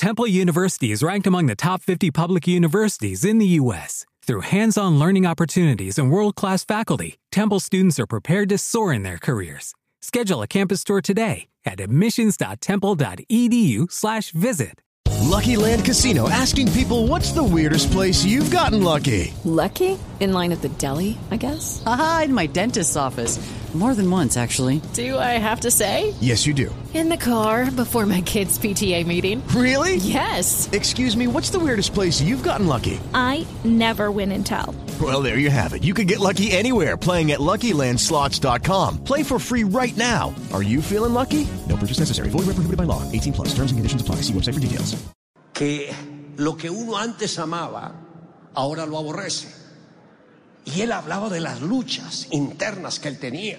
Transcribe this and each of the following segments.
Temple University is ranked among the top 50 public universities in the U.S. Through hands on learning opportunities and world class faculty, Temple students are prepared to soar in their careers. Schedule a campus tour today at admissions.temple.edu/slash visit. Lucky Land Casino asking people what's the weirdest place you've gotten lucky? Lucky? In line at the deli, I guess? Aha, in my dentist's office. More than once, actually. Do I have to say? Yes, you do. In the car before my kids' PTA meeting. Really? Yes. Excuse me, what's the weirdest place you've gotten lucky? I never win and tell. Well, there you have it. You can get lucky anywhere playing at LuckyLandSlots.com. Play for free right now. Are you feeling lucky? No purchase necessary. Void where prohibited by law. 18 plus. Terms and conditions apply. See website for details. Que lo que uno antes amaba, ahora lo aborrece. Y él hablaba de las luchas internas que él tenía.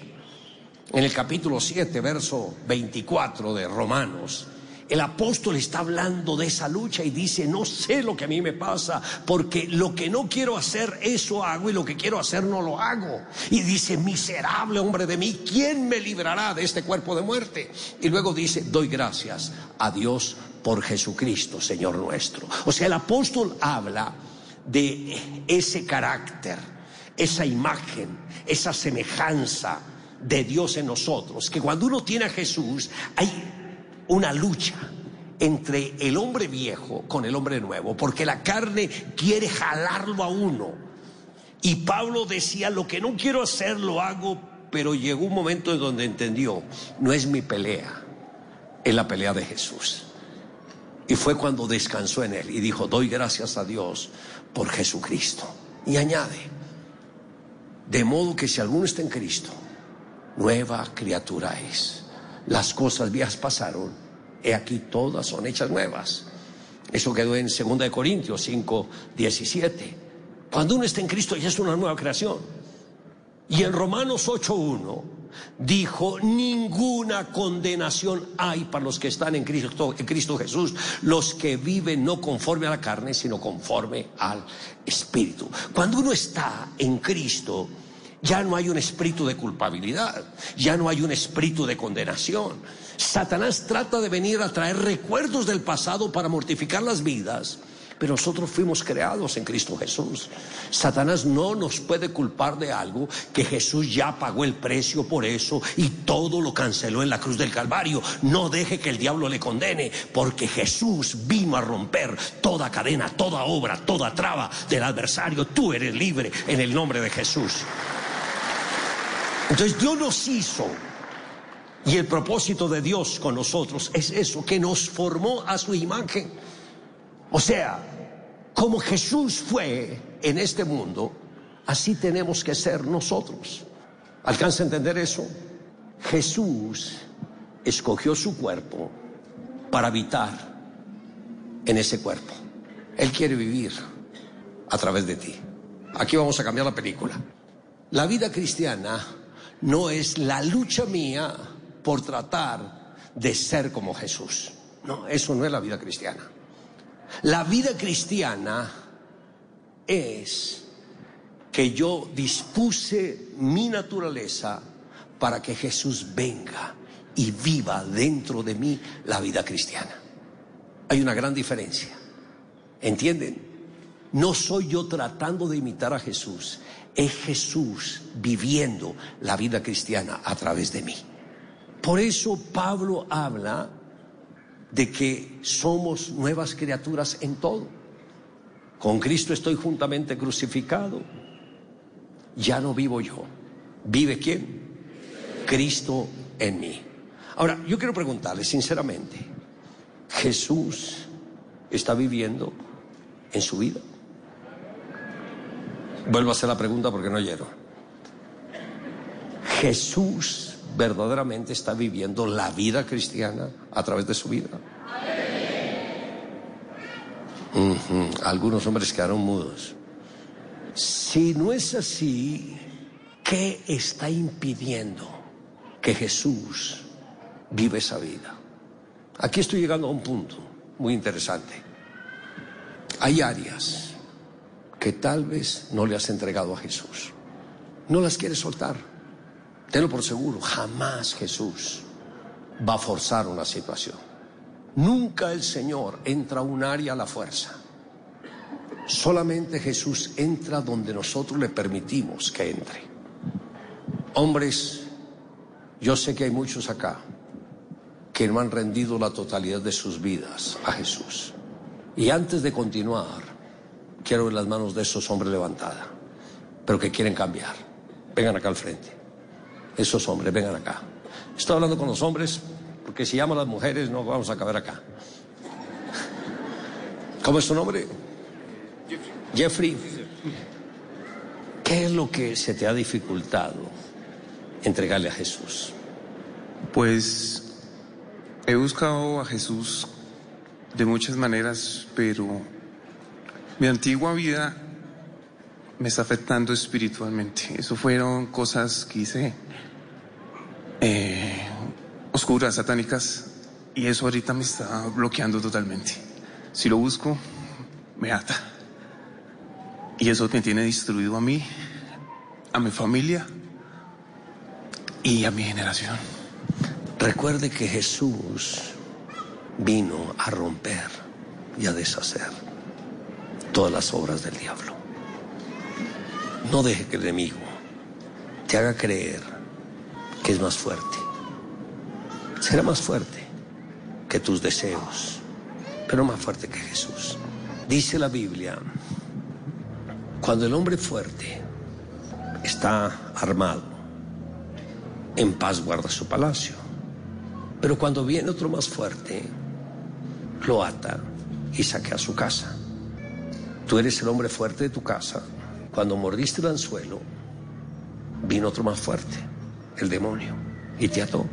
En el capítulo 7, verso 24 de Romanos, el apóstol está hablando de esa lucha y dice, no sé lo que a mí me pasa, porque lo que no quiero hacer, eso hago, y lo que quiero hacer, no lo hago. Y dice, miserable hombre de mí, ¿quién me librará de este cuerpo de muerte? Y luego dice, doy gracias a Dios por Jesucristo, Señor nuestro. O sea, el apóstol habla de ese carácter, esa imagen, esa semejanza de Dios en nosotros, que cuando uno tiene a Jesús hay una lucha entre el hombre viejo con el hombre nuevo, porque la carne quiere jalarlo a uno. Y Pablo decía, lo que no quiero hacer lo hago, pero llegó un momento en donde entendió, no es mi pelea, es la pelea de Jesús. Y fue cuando descansó en él y dijo, doy gracias a Dios por Jesucristo. Y añade, de modo que si alguno está en Cristo, nueva criatura es. Las cosas viejas pasaron, he aquí todas son hechas nuevas. Eso quedó en 2 de Corintios 5, 17. Cuando uno está en Cristo ya es una nueva creación. Y en Romanos 8.1 dijo, ninguna condenación hay para los que están en Cristo, en Cristo Jesús, los que viven no conforme a la carne, sino conforme al Espíritu. Cuando uno está en Cristo, ya no hay un espíritu de culpabilidad, ya no hay un espíritu de condenación. Satanás trata de venir a traer recuerdos del pasado para mortificar las vidas, pero nosotros fuimos creados en Cristo Jesús. Satanás no nos puede culpar de algo que Jesús ya pagó el precio por eso y todo lo canceló en la cruz del Calvario. No deje que el diablo le condene, porque Jesús vino a romper toda cadena, toda obra, toda traba del adversario. Tú eres libre en el nombre de Jesús. Entonces Dios nos hizo y el propósito de Dios con nosotros es eso, que nos formó a su imagen. O sea, como Jesús fue en este mundo, así tenemos que ser nosotros. ¿Alcanza a entender eso? Jesús escogió su cuerpo para habitar en ese cuerpo. Él quiere vivir a través de ti. Aquí vamos a cambiar la película. La vida cristiana no es la lucha mía por tratar de ser como Jesús. No, eso no es la vida cristiana. La vida cristiana es que yo dispuse mi naturaleza para que Jesús venga y viva dentro de mí la vida cristiana. Hay una gran diferencia. ¿Entienden? No soy yo tratando de imitar a Jesús, es Jesús viviendo la vida cristiana a través de mí. Por eso Pablo habla de que somos nuevas criaturas en todo. Con Cristo estoy juntamente crucificado. Ya no vivo yo. ¿Vive quién? Cristo en mí. Ahora, yo quiero preguntarle sinceramente, ¿Jesús está viviendo en su vida? Vuelvo a hacer la pregunta porque no oyeron. Jesús verdaderamente está viviendo la vida cristiana a través de su vida. Algunos hombres quedaron mudos. Si no es así, ¿qué está impidiendo que Jesús viva esa vida? Aquí estoy llegando a un punto muy interesante. Hay áreas que tal vez no le has entregado a Jesús. No las quieres soltar. Tenlo por seguro, jamás Jesús va a forzar una situación. Nunca el Señor entra a un área a la fuerza. Solamente Jesús entra donde nosotros le permitimos que entre. Hombres, yo sé que hay muchos acá que no han rendido la totalidad de sus vidas a Jesús. Y antes de continuar, quiero ver las manos de esos hombres levantadas, pero que quieren cambiar. Vengan acá al frente. Esos hombres, vengan acá. Estoy hablando con los hombres, porque si llamo a las mujeres no vamos a caber acá. ¿Cómo es su nombre? Jeffrey. ¿Qué es lo que se te ha dificultado entregarle a Jesús? Pues he buscado a Jesús de muchas maneras, pero mi antigua vida me está afectando espiritualmente. Eso fueron cosas que hice eh, oscuras, satánicas, y eso ahorita me está bloqueando totalmente. Si lo busco, me ata. Y eso me tiene destruido a mí, a mi familia y a mi generación. Recuerde que Jesús vino a romper y a deshacer todas las obras del diablo. No deje que el enemigo te haga creer que es más fuerte. Será más fuerte que tus deseos, pero más fuerte que Jesús. Dice la Biblia, cuando el hombre fuerte está armado, en paz guarda su palacio. Pero cuando viene otro más fuerte, lo ata y saquea su casa. Tú eres el hombre fuerte de tu casa. Cuando mordiste el anzuelo, vino otro más fuerte, el demonio, y te ató.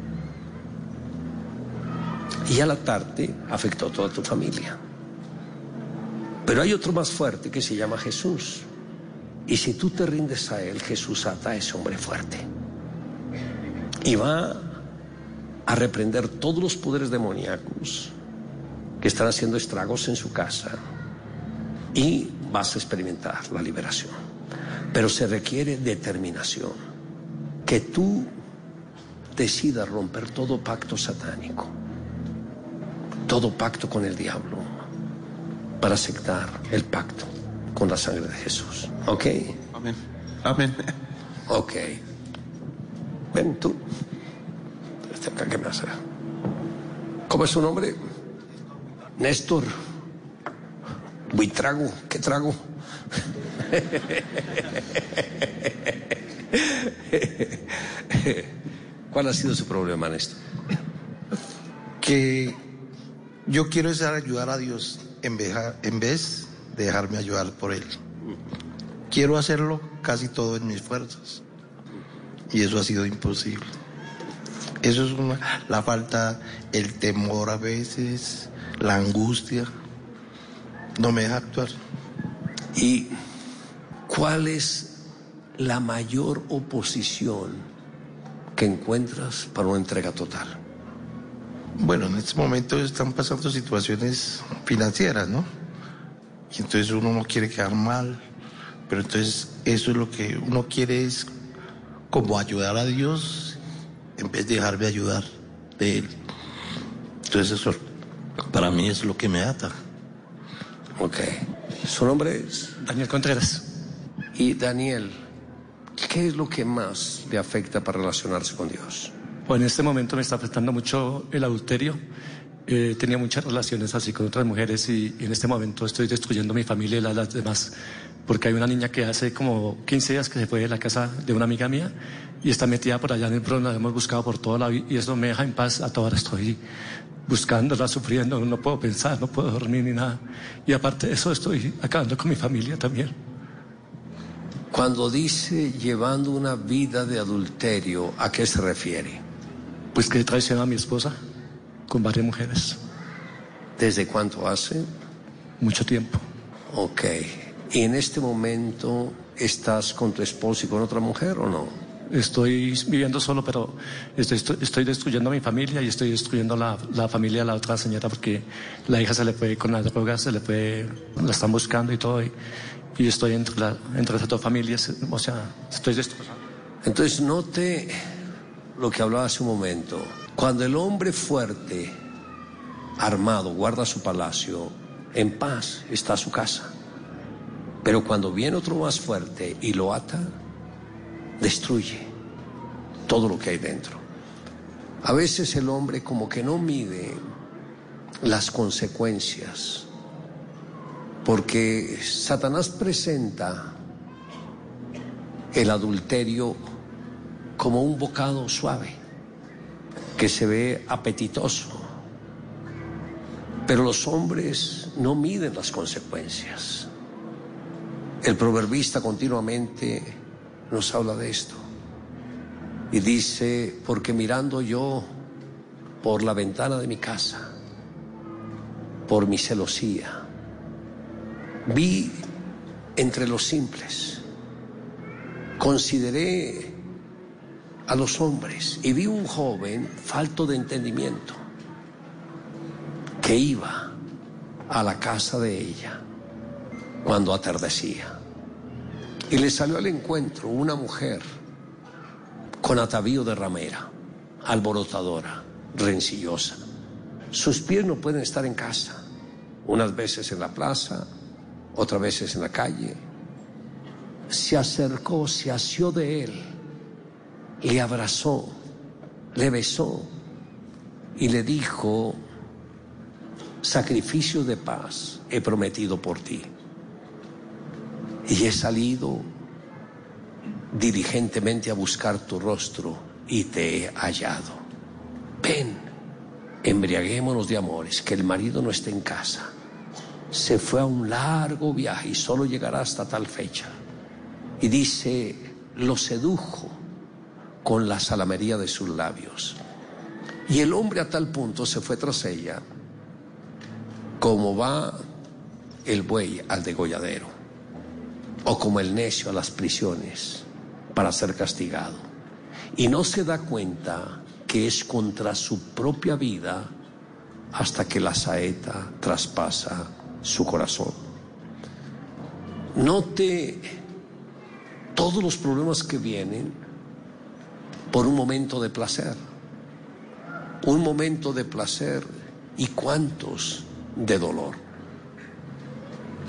Y al atarte afectó a toda tu familia. Pero hay otro más fuerte que se llama Jesús. Y si tú te rindes a él, Jesús ata a ese hombre fuerte. Y va a reprender todos los poderes demoníacos que están haciendo estragos en su casa. Y vas a experimentar la liberación. Pero se requiere determinación. Que tú decidas romper todo pacto satánico, todo pacto con el diablo, para aceptar el pacto con la sangre de Jesús. ¿Ok? Amén. Amén. Ok. Ven tú. Este ¿qué me hace? ¿Cómo es su nombre? Néstor. Buitrago. ¿Qué trago? ¿Cuál ha sido su problema, Néstor? que yo quiero es ayudar a Dios en vez, en vez de dejarme ayudar por Él. Quiero hacerlo casi todo en mis fuerzas y eso ha sido imposible. Eso es una, la falta, el temor a veces, la angustia, no me deja actuar. ¿Y cuál es la mayor oposición que encuentras para una entrega total? Bueno, en este momento están pasando situaciones financieras, ¿no? Y entonces uno no quiere quedar mal, pero entonces eso es lo que uno quiere es como ayudar a Dios en vez de dejarme ayudar de Él. Entonces eso para mí es lo que me ata. Ok. ¿Su nombre es? Daniel Contreras. Y Daniel, ¿qué es lo que más le afecta para relacionarse con Dios? Pues en este momento me está afectando mucho el adulterio. Eh, tenía muchas relaciones así con otras mujeres y, y en este momento estoy destruyendo mi familia y las, las demás. Porque hay una niña que hace como 15 días que se fue de la casa de una amiga mía y está metida por allá en el Bronx, la hemos buscado por toda la vida y eso me deja en paz. A toda hora estoy buscándola, sufriendo, no puedo pensar, no puedo dormir ni nada. Y aparte de eso estoy acabando con mi familia también. Cuando dice llevando una vida de adulterio, ¿a qué se refiere? Pues que traicionó a mi esposa con varias mujeres. ¿Desde cuánto hace? Mucho tiempo. Ok. ¿Y en este momento estás con tu esposo y con otra mujer o no? Estoy viviendo solo, pero estoy, estoy, destruyendo a mi familia y estoy destruyendo la, la, familia de la otra señora porque la hija se le fue con las drogas, se le fue, la están buscando y todo. Y, y estoy entre, la, entre esas dos familias, o sea, estoy destruyendo. Entonces note lo que hablaba hace un momento. Cuando el hombre fuerte armado guarda su palacio, en paz está su casa. Pero cuando viene otro más fuerte y lo ata, destruye todo lo que hay dentro. A veces el hombre como que no mide las consecuencias, porque Satanás presenta el adulterio como un bocado suave, que se ve apetitoso, pero los hombres no miden las consecuencias. El proverbista continuamente nos habla de esto. Y dice, porque mirando yo por la ventana de mi casa, por mi celosía, vi entre los simples, consideré a los hombres y vi un joven falto de entendimiento que iba a la casa de ella cuando atardecía. Y le salió al encuentro una mujer con atavío de ramera, alborotadora, rencillosa. Sus pies no pueden estar en casa, unas veces en la plaza, otras veces en la calle. Se acercó, se asió de él, le abrazó, le besó y le dijo, sacrificio de paz he prometido por ti. Y he salido diligentemente a buscar tu rostro y te he hallado. Ven, embriaguémonos de amores, que el marido no esté en casa. Se fue a un largo viaje y solo llegará hasta tal fecha. Y dice, lo sedujo con la salamería de sus labios. Y el hombre a tal punto se fue tras ella, como va el buey al degolladero o como el necio a las prisiones para ser castigado. Y no se da cuenta que es contra su propia vida hasta que la saeta traspasa su corazón. Note todos los problemas que vienen por un momento de placer. Un momento de placer y cuántos de dolor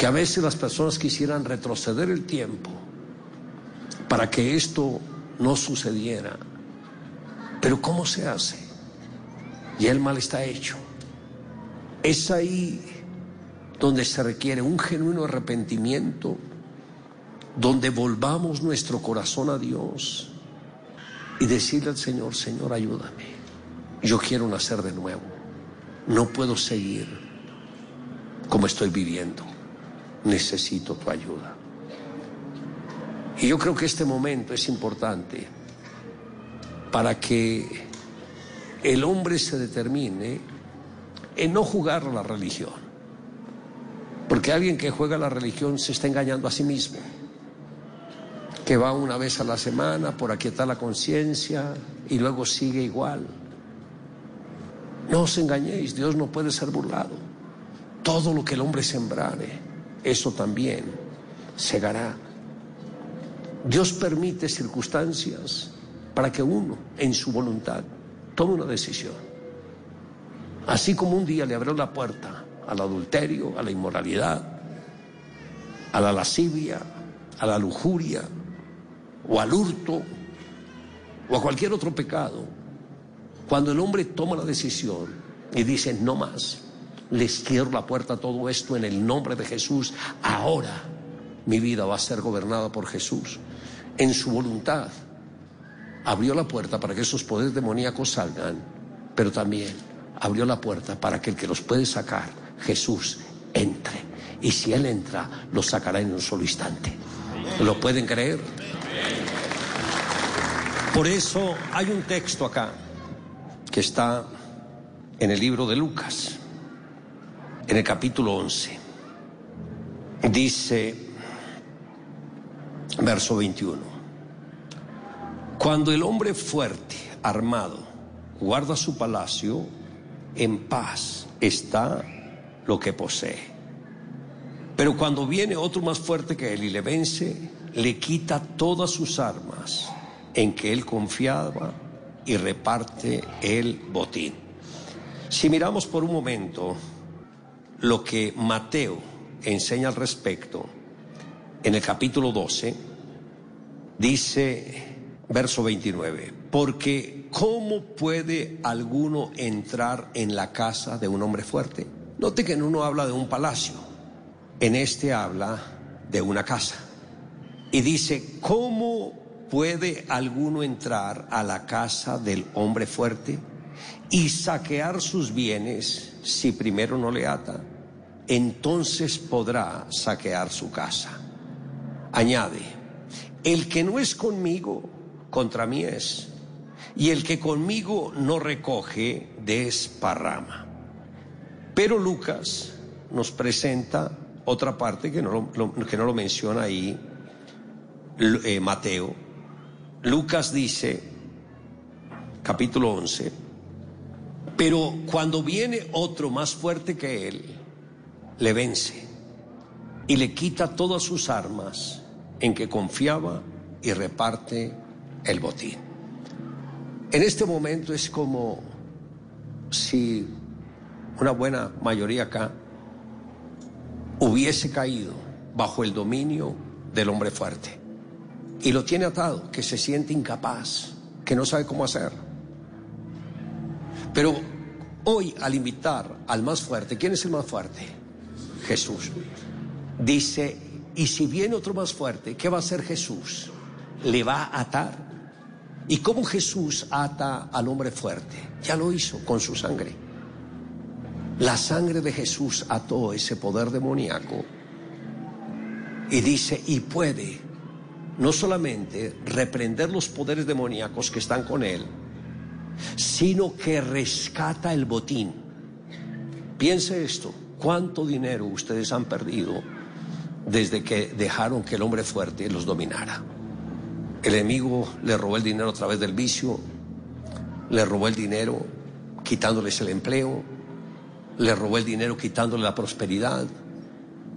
que a veces las personas quisieran retroceder el tiempo para que esto no sucediera. Pero ¿cómo se hace? Y el mal está hecho. Es ahí donde se requiere un genuino arrepentimiento, donde volvamos nuestro corazón a Dios y decirle al Señor, Señor, ayúdame. Yo quiero nacer de nuevo. No puedo seguir como estoy viviendo necesito tu ayuda. Y yo creo que este momento es importante para que el hombre se determine en no jugar la religión. Porque alguien que juega la religión se está engañando a sí mismo. Que va una vez a la semana por aquietar la conciencia y luego sigue igual. No os engañéis, Dios no puede ser burlado. Todo lo que el hombre sembrare, eso también segará. Dios permite circunstancias para que uno, en su voluntad, tome una decisión. Así como un día le abrió la puerta al adulterio, a la inmoralidad, a la lascivia, a la lujuria, o al hurto, o a cualquier otro pecado, cuando el hombre toma la decisión y dice no más, les cierro la puerta a todo esto en el nombre de Jesús. Ahora mi vida va a ser gobernada por Jesús. En su voluntad abrió la puerta para que esos poderes demoníacos salgan, pero también abrió la puerta para que el que los puede sacar, Jesús, entre. Y si Él entra, los sacará en un solo instante. ¿Lo pueden creer? Por eso hay un texto acá que está en el libro de Lucas en el capítulo 11. Dice, verso 21, cuando el hombre fuerte, armado, guarda su palacio, en paz está lo que posee. Pero cuando viene otro más fuerte que él y le vence, le quita todas sus armas en que él confiaba y reparte el botín. Si miramos por un momento lo que Mateo enseña al respecto, en el capítulo 12, dice, verso 29, porque ¿cómo puede alguno entrar en la casa de un hombre fuerte? Note que en uno habla de un palacio, en este habla de una casa. Y dice, ¿cómo puede alguno entrar a la casa del hombre fuerte y saquear sus bienes si primero no le ata? Entonces podrá saquear su casa. Añade, el que no es conmigo, contra mí es, y el que conmigo no recoge, desparrama. Pero Lucas nos presenta otra parte que no lo, que no lo menciona ahí eh, Mateo. Lucas dice, capítulo 11, pero cuando viene otro más fuerte que él, le vence y le quita todas sus armas en que confiaba y reparte el botín. En este momento es como si una buena mayoría acá hubiese caído bajo el dominio del hombre fuerte y lo tiene atado, que se siente incapaz, que no sabe cómo hacer. Pero hoy al invitar al más fuerte, ¿quién es el más fuerte? Jesús. Dice, y si viene otro más fuerte, ¿qué va a hacer Jesús? Le va a atar. ¿Y cómo Jesús ata al hombre fuerte? Ya lo hizo con su sangre. La sangre de Jesús ató ese poder demoníaco y dice, y puede no solamente reprender los poderes demoníacos que están con él, sino que rescata el botín. Piense esto, ¿cuánto dinero ustedes han perdido desde que dejaron que el hombre fuerte los dominara? El enemigo le robó el dinero a través del vicio, le robó el dinero quitándoles el empleo, le robó el dinero quitándole la prosperidad,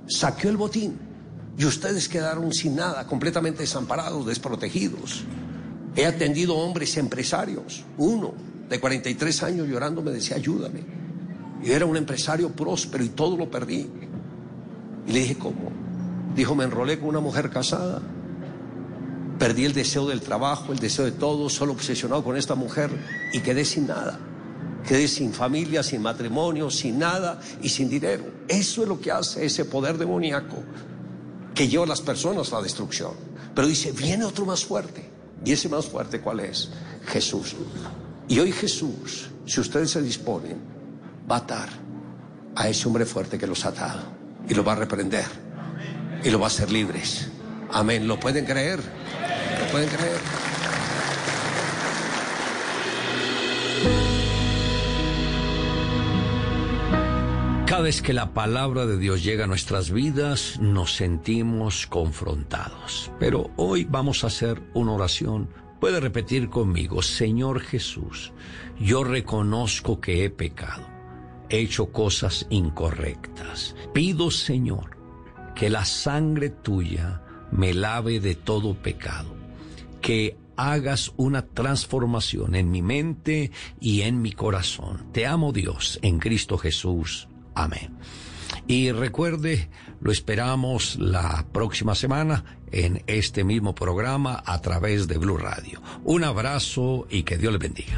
saqueó el botín y ustedes quedaron sin nada, completamente desamparados, desprotegidos. He atendido hombres empresarios, uno de 43 años llorando me decía, ayúdame. Y era un empresario próspero y todo lo perdí. Y le dije, ¿cómo? Dijo, me enrolé con una mujer casada, perdí el deseo del trabajo, el deseo de todo, solo obsesionado con esta mujer y quedé sin nada. Quedé sin familia, sin matrimonio, sin nada y sin dinero. Eso es lo que hace ese poder demoníaco que lleva a las personas a la destrucción. Pero dice, viene otro más fuerte. ¿Y ese más fuerte cuál es? Jesús. Y hoy Jesús, si ustedes se disponen, va a atar a ese hombre fuerte que los ha atado. Y lo va a reprender. Y lo va a hacer libres. Amén. ¿Lo pueden creer? ¿Lo pueden creer? Cada vez que la palabra de Dios llega a nuestras vidas, nos sentimos confrontados. Pero hoy vamos a hacer una oración. Puede repetir conmigo, Señor Jesús, yo reconozco que he pecado, he hecho cosas incorrectas. Pido, Señor, que la sangre tuya me lave de todo pecado, que hagas una transformación en mi mente y en mi corazón. Te amo Dios en Cristo Jesús. Amén. Y recuerde, lo esperamos la próxima semana en este mismo programa a través de Blue Radio. Un abrazo y que Dios le bendiga.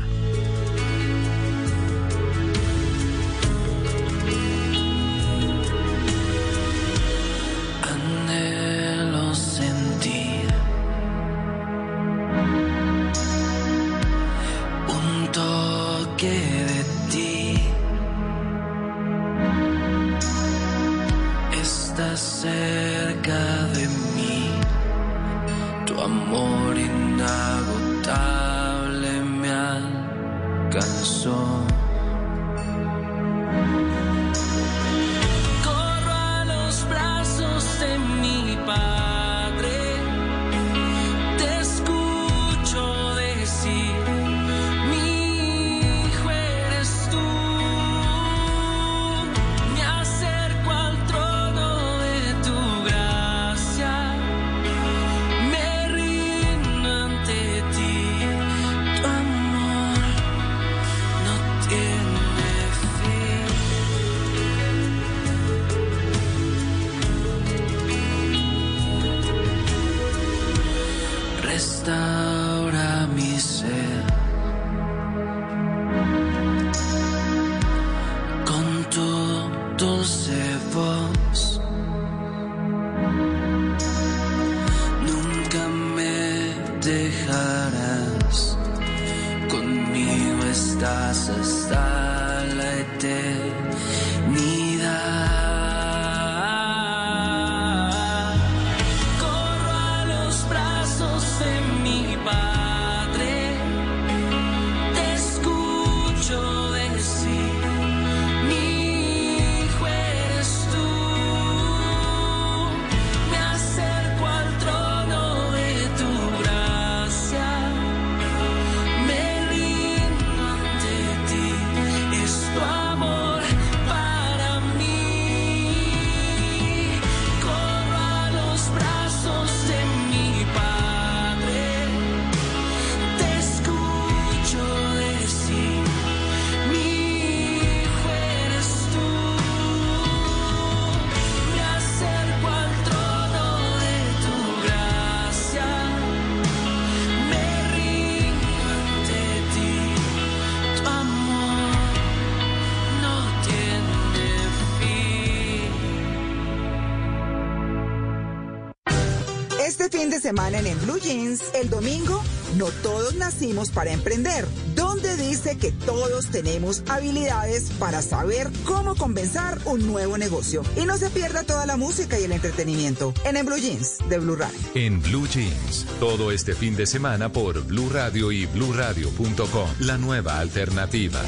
Este fin de semana en, En Blue Jeans, el domingo, no todos nacimos para emprender. Donde dice que todos tenemos habilidades para saber cómo comenzar un nuevo negocio. Y no se pierda toda la música y el entretenimiento en, En Blue Jeans de Blue Radio. En Blue Jeans, todo este fin de semana por Blue Radio y BlueRadio.com. La nueva alternativa.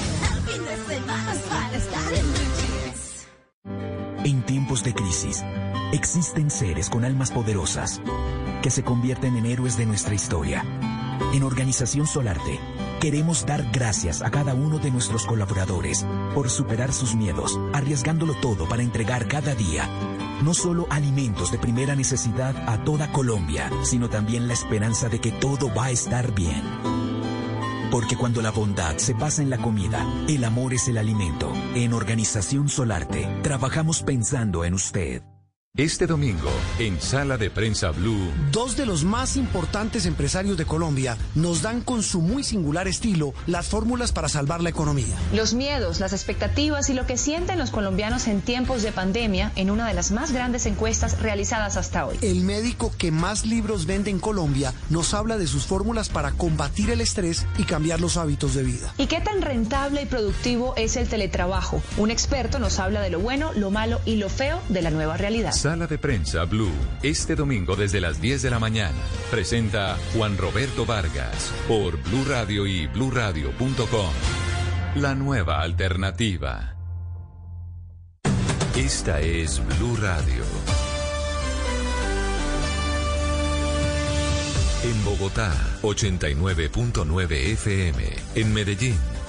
En tiempos de crisis, existen seres con almas poderosas que se convierten en héroes de nuestra historia. En Organización Solarte, queremos dar gracias a cada uno de nuestros colaboradores por superar sus miedos, arriesgándolo todo para entregar cada día no solo alimentos de primera necesidad a toda Colombia, sino también la esperanza de que todo va a estar bien. Porque cuando la bondad se pasa en la comida, el amor es el alimento. En Organización Solarte, trabajamos pensando en usted. Este domingo, en Sala de Prensa Blue, Dos de los más importantes empresarios de Colombia nos dan con su muy singular estilo las fórmulas para salvar la economía. Los miedos, las expectativas y lo que sienten los colombianos en tiempos de pandemia en una de las más grandes encuestas realizadas hasta hoy. El médico que más libros vende en Colombia nos habla de sus fórmulas para combatir el estrés y cambiar los hábitos de vida. ¿Y qué tan rentable y productivo es el teletrabajo? Un experto nos habla de lo bueno, lo malo y lo feo de la nueva realidad. Sala de Prensa Blue, este domingo desde las 10 de la mañana, presenta Juan Roberto Vargas por Blue Radio y BlueRadio.com. La nueva alternativa. Esta es Blue Radio. En Bogotá, 89.9 FM. En Medellín,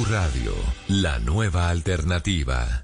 Radio, la nueva alternativa.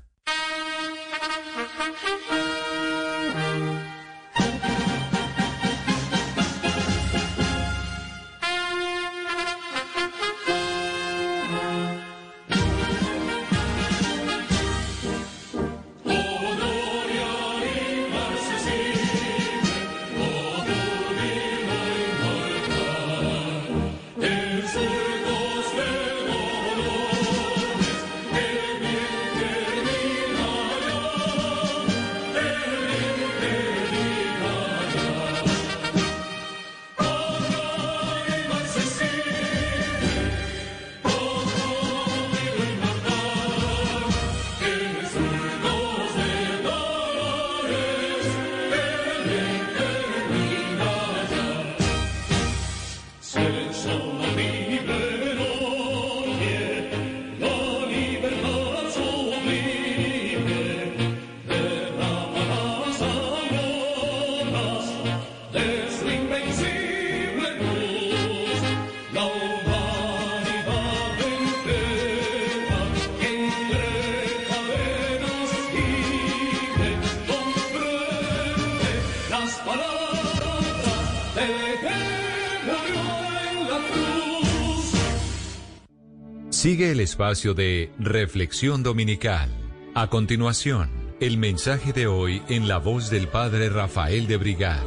Espacio de Reflexión Dominical. A continuación, el mensaje de hoy en la voz del Padre Rafael de Brigad.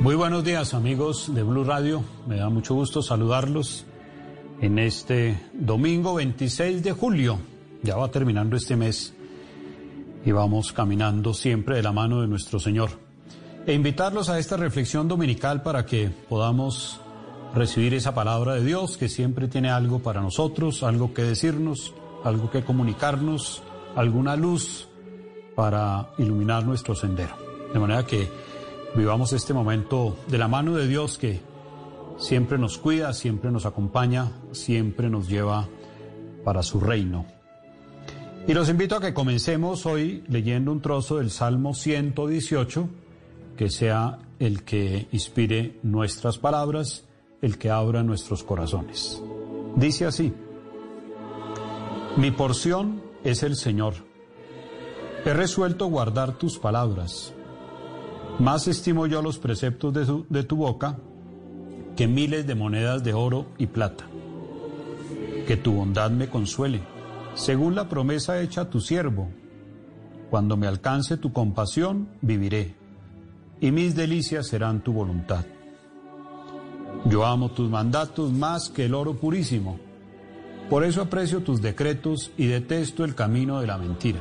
Muy buenos días amigos de Blue Radio, me da mucho gusto saludarlos en este domingo 26 de julio. Ya va terminando este mes y vamos caminando siempre de la mano de nuestro Señor. E invitarlos a esta reflexión dominical para que podamos recibir esa palabra de Dios que siempre tiene algo para nosotros, algo que decirnos, algo que comunicarnos, alguna luz para iluminar nuestro sendero. De manera que vivamos este momento de la mano de Dios que siempre nos cuida, siempre nos acompaña, siempre nos lleva para su reino. Y los invito a que comencemos hoy leyendo un trozo del Salmo 118, que sea el que inspire nuestras palabras, el que abra nuestros corazones. Dice así, mi porción es el Señor. He resuelto guardar tus palabras. Más estimo yo los preceptos de tu, de tu boca que miles de monedas de oro y plata. Que tu bondad me consuele, según la promesa hecha a tu siervo. Cuando me alcance tu compasión, viviré, y mis delicias serán tu voluntad. Yo amo tus mandatos más que el oro purísimo. Por eso aprecio tus decretos y detesto el camino de la mentira.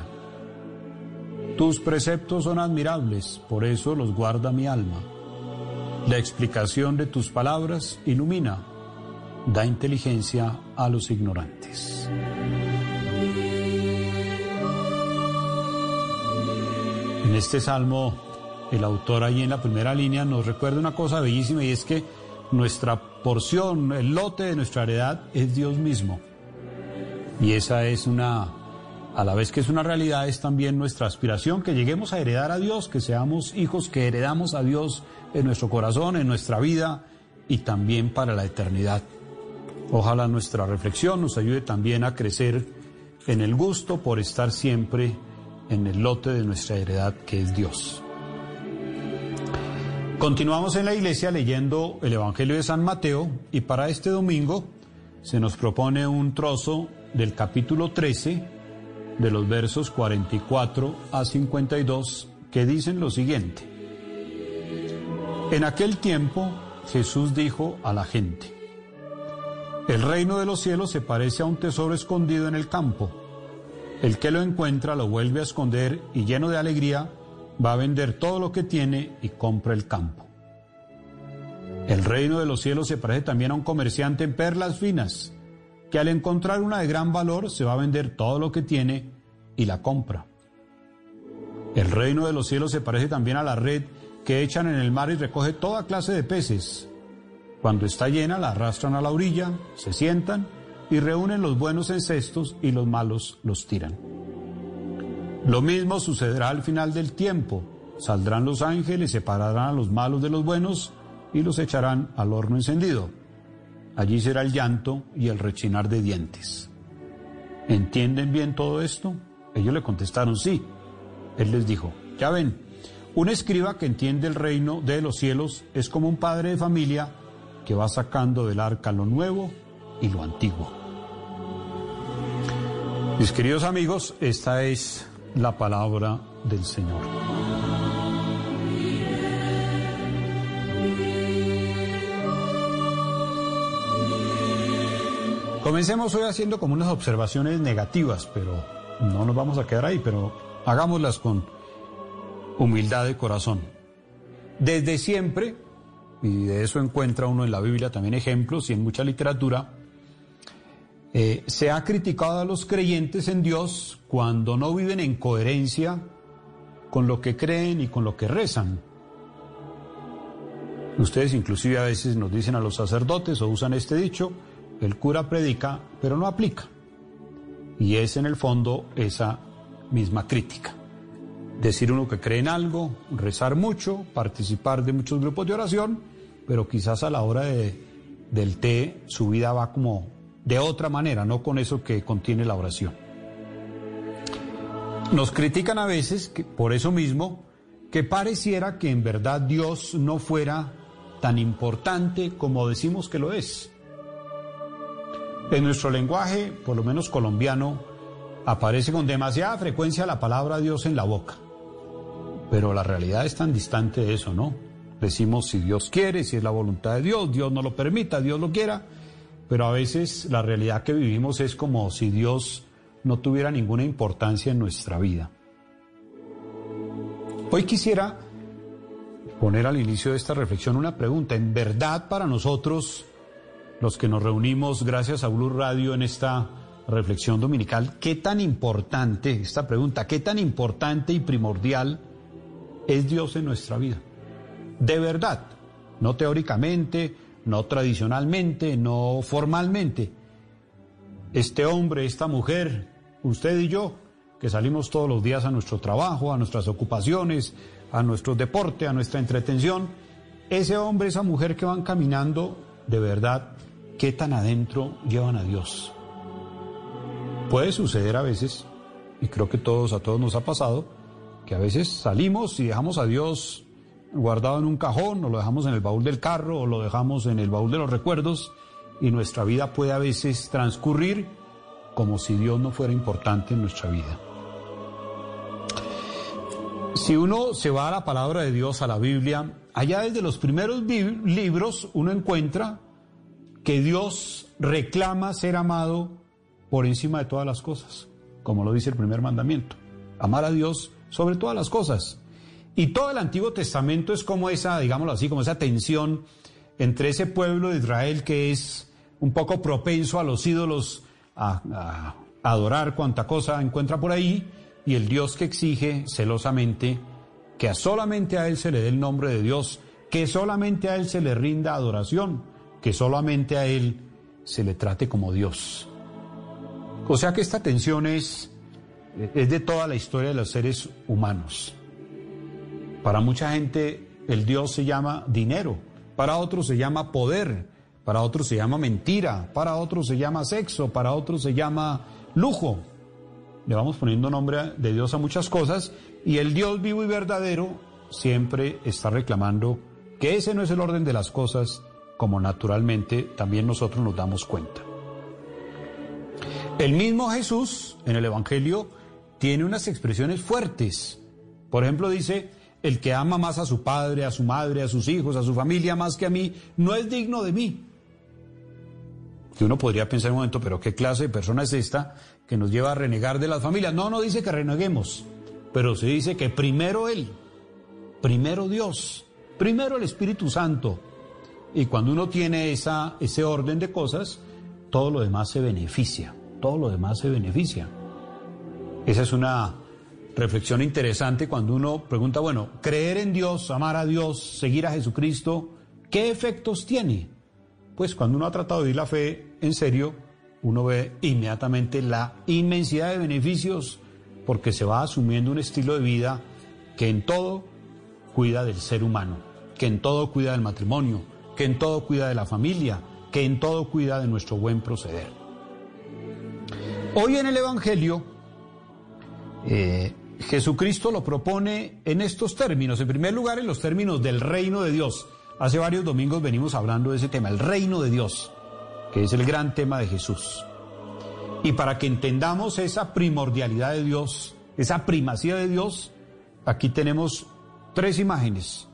Tus preceptos son admirables, por eso los guarda mi alma. La explicación de tus palabras ilumina, da inteligencia a los ignorantes. En este salmo, el autor ahí en la primera línea nos recuerda una cosa bellísima y es que nuestra porción, el lote de nuestra heredad es Dios mismo. Y esa es una, a la vez que es una realidad, es también nuestra aspiración que lleguemos a heredar a Dios, que seamos hijos que heredamos a Dios en nuestro corazón, en nuestra vida y también para la eternidad. Ojalá nuestra reflexión nos ayude también a crecer en el gusto por estar siempre en el lote de nuestra heredad que es Dios. Continuamos en la iglesia leyendo el Evangelio de San Mateo y para este domingo se nos propone un trozo del capítulo 13 de los versos 44 a 52 que dicen lo siguiente. En aquel tiempo Jesús dijo a la gente, el reino de los cielos se parece a un tesoro escondido en el campo. El que lo encuentra lo vuelve a esconder y lleno de alegría va a vender todo lo que tiene y compra el campo. El reino de los cielos se parece también a un comerciante en perlas finas, que al encontrar una de gran valor se va a vender todo lo que tiene y la compra. El reino de los cielos se parece también a la red que echan en el mar y recoge toda clase de peces. Cuando está llena la arrastran a la orilla, se sientan y reúnen los buenos en cestos y los malos los tiran. Lo mismo sucederá al final del tiempo. Saldrán los ángeles, separarán a los malos de los buenos y los echarán al horno encendido. Allí será el llanto y el rechinar de dientes. ¿Entienden bien todo esto? Ellos le contestaron sí. Él les dijo, ya ven, un escriba que entiende el reino de los cielos es como un padre de familia que va sacando del arca lo nuevo y lo antiguo. Mis queridos amigos, esta es la palabra del Señor. Comencemos hoy haciendo como unas observaciones negativas, pero no nos vamos a quedar ahí, pero hagámoslas con humildad de corazón. Desde siempre, y de eso encuentra uno en la Biblia también ejemplos y en mucha literatura, eh, se ha criticado a los creyentes en Dios cuando no viven en coherencia con lo que creen y con lo que rezan. Ustedes inclusive a veces nos dicen a los sacerdotes o usan este dicho, el cura predica pero no aplica. Y es en el fondo esa misma crítica. Decir uno que cree en algo, rezar mucho, participar de muchos grupos de oración, pero quizás a la hora de, del té su vida va como de otra manera, no con eso que contiene la oración. Nos critican a veces por eso mismo que pareciera que en verdad Dios no fuera tan importante como decimos que lo es. En nuestro lenguaje, por lo menos colombiano, aparece con demasiada frecuencia la palabra Dios en la boca. Pero la realidad es tan distante de eso, ¿no? Decimos si Dios quiere, si es la voluntad de Dios, Dios no lo permita, Dios lo quiera, pero a veces la realidad que vivimos es como si Dios no tuviera ninguna importancia en nuestra vida. Hoy quisiera poner al inicio de esta reflexión una pregunta. En verdad para nosotros, los que nos reunimos gracias a Blue Radio en esta reflexión dominical, ¿qué tan importante, esta pregunta, qué tan importante y primordial es Dios en nuestra vida? De verdad, no teóricamente, no tradicionalmente, no formalmente. Este hombre, esta mujer, usted y yo, que salimos todos los días a nuestro trabajo, a nuestras ocupaciones, a nuestro deporte, a nuestra entretención, ese hombre, esa mujer que van caminando, de verdad, ¿qué tan adentro llevan a Dios? Puede suceder a veces, y creo que todos, a todos nos ha pasado, que a veces salimos y dejamos a Dios guardado en un cajón, o lo dejamos en el baúl del carro, o lo dejamos en el baúl de los recuerdos, y nuestra vida puede a veces transcurrir como si Dios no fuera importante en nuestra vida. Si uno se va a la palabra de Dios, a la Biblia, allá desde los primeros libros uno encuentra que Dios reclama ser amado por encima de todas las cosas, como lo dice el primer mandamiento, amar a Dios sobre todas las cosas. Y todo el Antiguo Testamento es como esa, digámoslo así, como esa tensión entre ese pueblo de Israel que es un poco propenso a los ídolos, a, adorar cuanta cosa encuentra por ahí, y el Dios que exige celosamente que solamente a Él se le dé el nombre de Dios, que solamente a Él se le rinda adoración, que solamente a Él se le trate como Dios. O sea que esta tensión es de toda la historia de los seres humanos. Para mucha gente el Dios se llama dinero, para otros se llama poder, para otros se llama mentira, para otros se llama sexo, para otros se llama lujo. Le vamos poniendo nombre de Dios a muchas cosas y el Dios vivo y verdadero siempre está reclamando que ese no es el orden de las cosas como naturalmente también nosotros nos damos cuenta. El mismo Jesús en el Evangelio tiene unas expresiones fuertes. Por ejemplo, dice, el que ama más a su padre, a su madre, a sus hijos, a su familia más que a mí, no es digno de mí. Que uno podría pensar un momento, pero ¿qué clase de persona es esta que nos lleva a renegar de las familias? No, no dice que reneguemos, pero se dice que primero Él, primero Dios, primero el Espíritu Santo. Y cuando uno tiene esa, ese orden de cosas, todo lo demás se beneficia, todo lo demás se beneficia. Esa es una reflexión interesante cuando uno pregunta, bueno, creer en Dios, amar a Dios, seguir a Jesucristo, ¿qué efectos tiene? Pues cuando uno ha tratado de vivir la fe en serio, uno ve inmediatamente la inmensidad de beneficios porque se va asumiendo un estilo de vida que en todo cuida del ser humano, que en todo cuida del matrimonio, que en todo cuida de la familia, que en todo cuida de nuestro buen proceder. Hoy en el Evangelio, eh, Jesucristo lo propone en estos términos. En primer lugar, en los términos del reino de Dios. Hace varios domingos venimos hablando de ese tema, el reino de Dios, que es el gran tema de Jesús. Y para que entendamos esa primordialidad de Dios, esa primacía de Dios, aquí tenemos tres imágenes.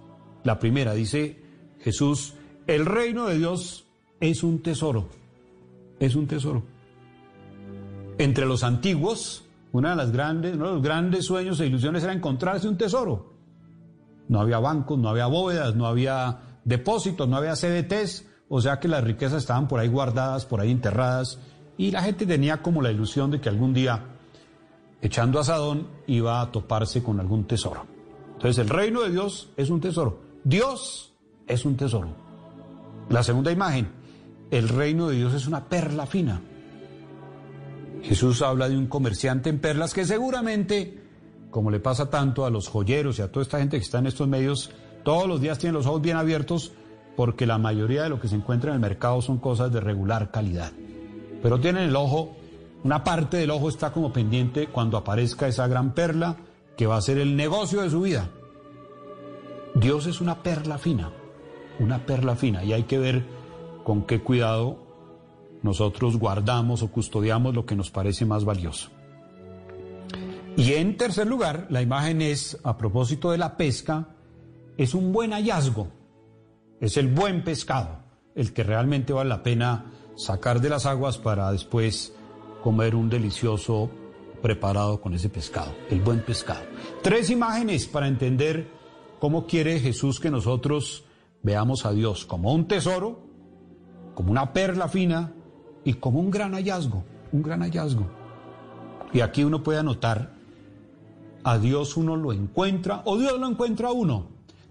La primera dice Jesús, el reino de Dios es un tesoro, es un tesoro. Entre los antiguos, una de las grandes, uno de los grandes sueños e ilusiones era encontrarse un tesoro. No había bancos, no había bóvedas, no había depósitos, no había CDTs, o sea que las riquezas estaban por ahí guardadas, por ahí enterradas, y la gente tenía como la ilusión de que algún día, echando asadón, iba a toparse con algún tesoro. Entonces el reino de Dios es un tesoro. Dios es un tesoro. La segunda imagen, el reino de Dios es una perla fina. Jesús habla de un comerciante en perlas que seguramente, como le pasa tanto a los joyeros y a toda esta gente que está en estos medios, todos los días tienen los ojos bien abiertos porque la mayoría de lo que se encuentra en el mercado son cosas de regular calidad. Pero tienen el ojo, una parte del ojo está como pendiente cuando aparezca esa gran perla que va a ser el negocio de su vida. Dios es una perla fina, una perla fina, y hay que ver con qué cuidado nosotros guardamos o custodiamos lo que nos parece más valioso. Y en tercer lugar, la imagen es, a propósito de la pesca, es un buen hallazgo, es el buen pescado, el que realmente vale la pena sacar de las aguas para después comer un delicioso preparado con ese pescado, el buen pescado. Tres imágenes para entender cómo quiere Jesús que nosotros veamos a Dios como un tesoro, como una perla fina y como un gran hallazgo, un gran hallazgo. Y aquí uno puede anotar, a Dios uno lo encuentra o Dios lo encuentra a uno,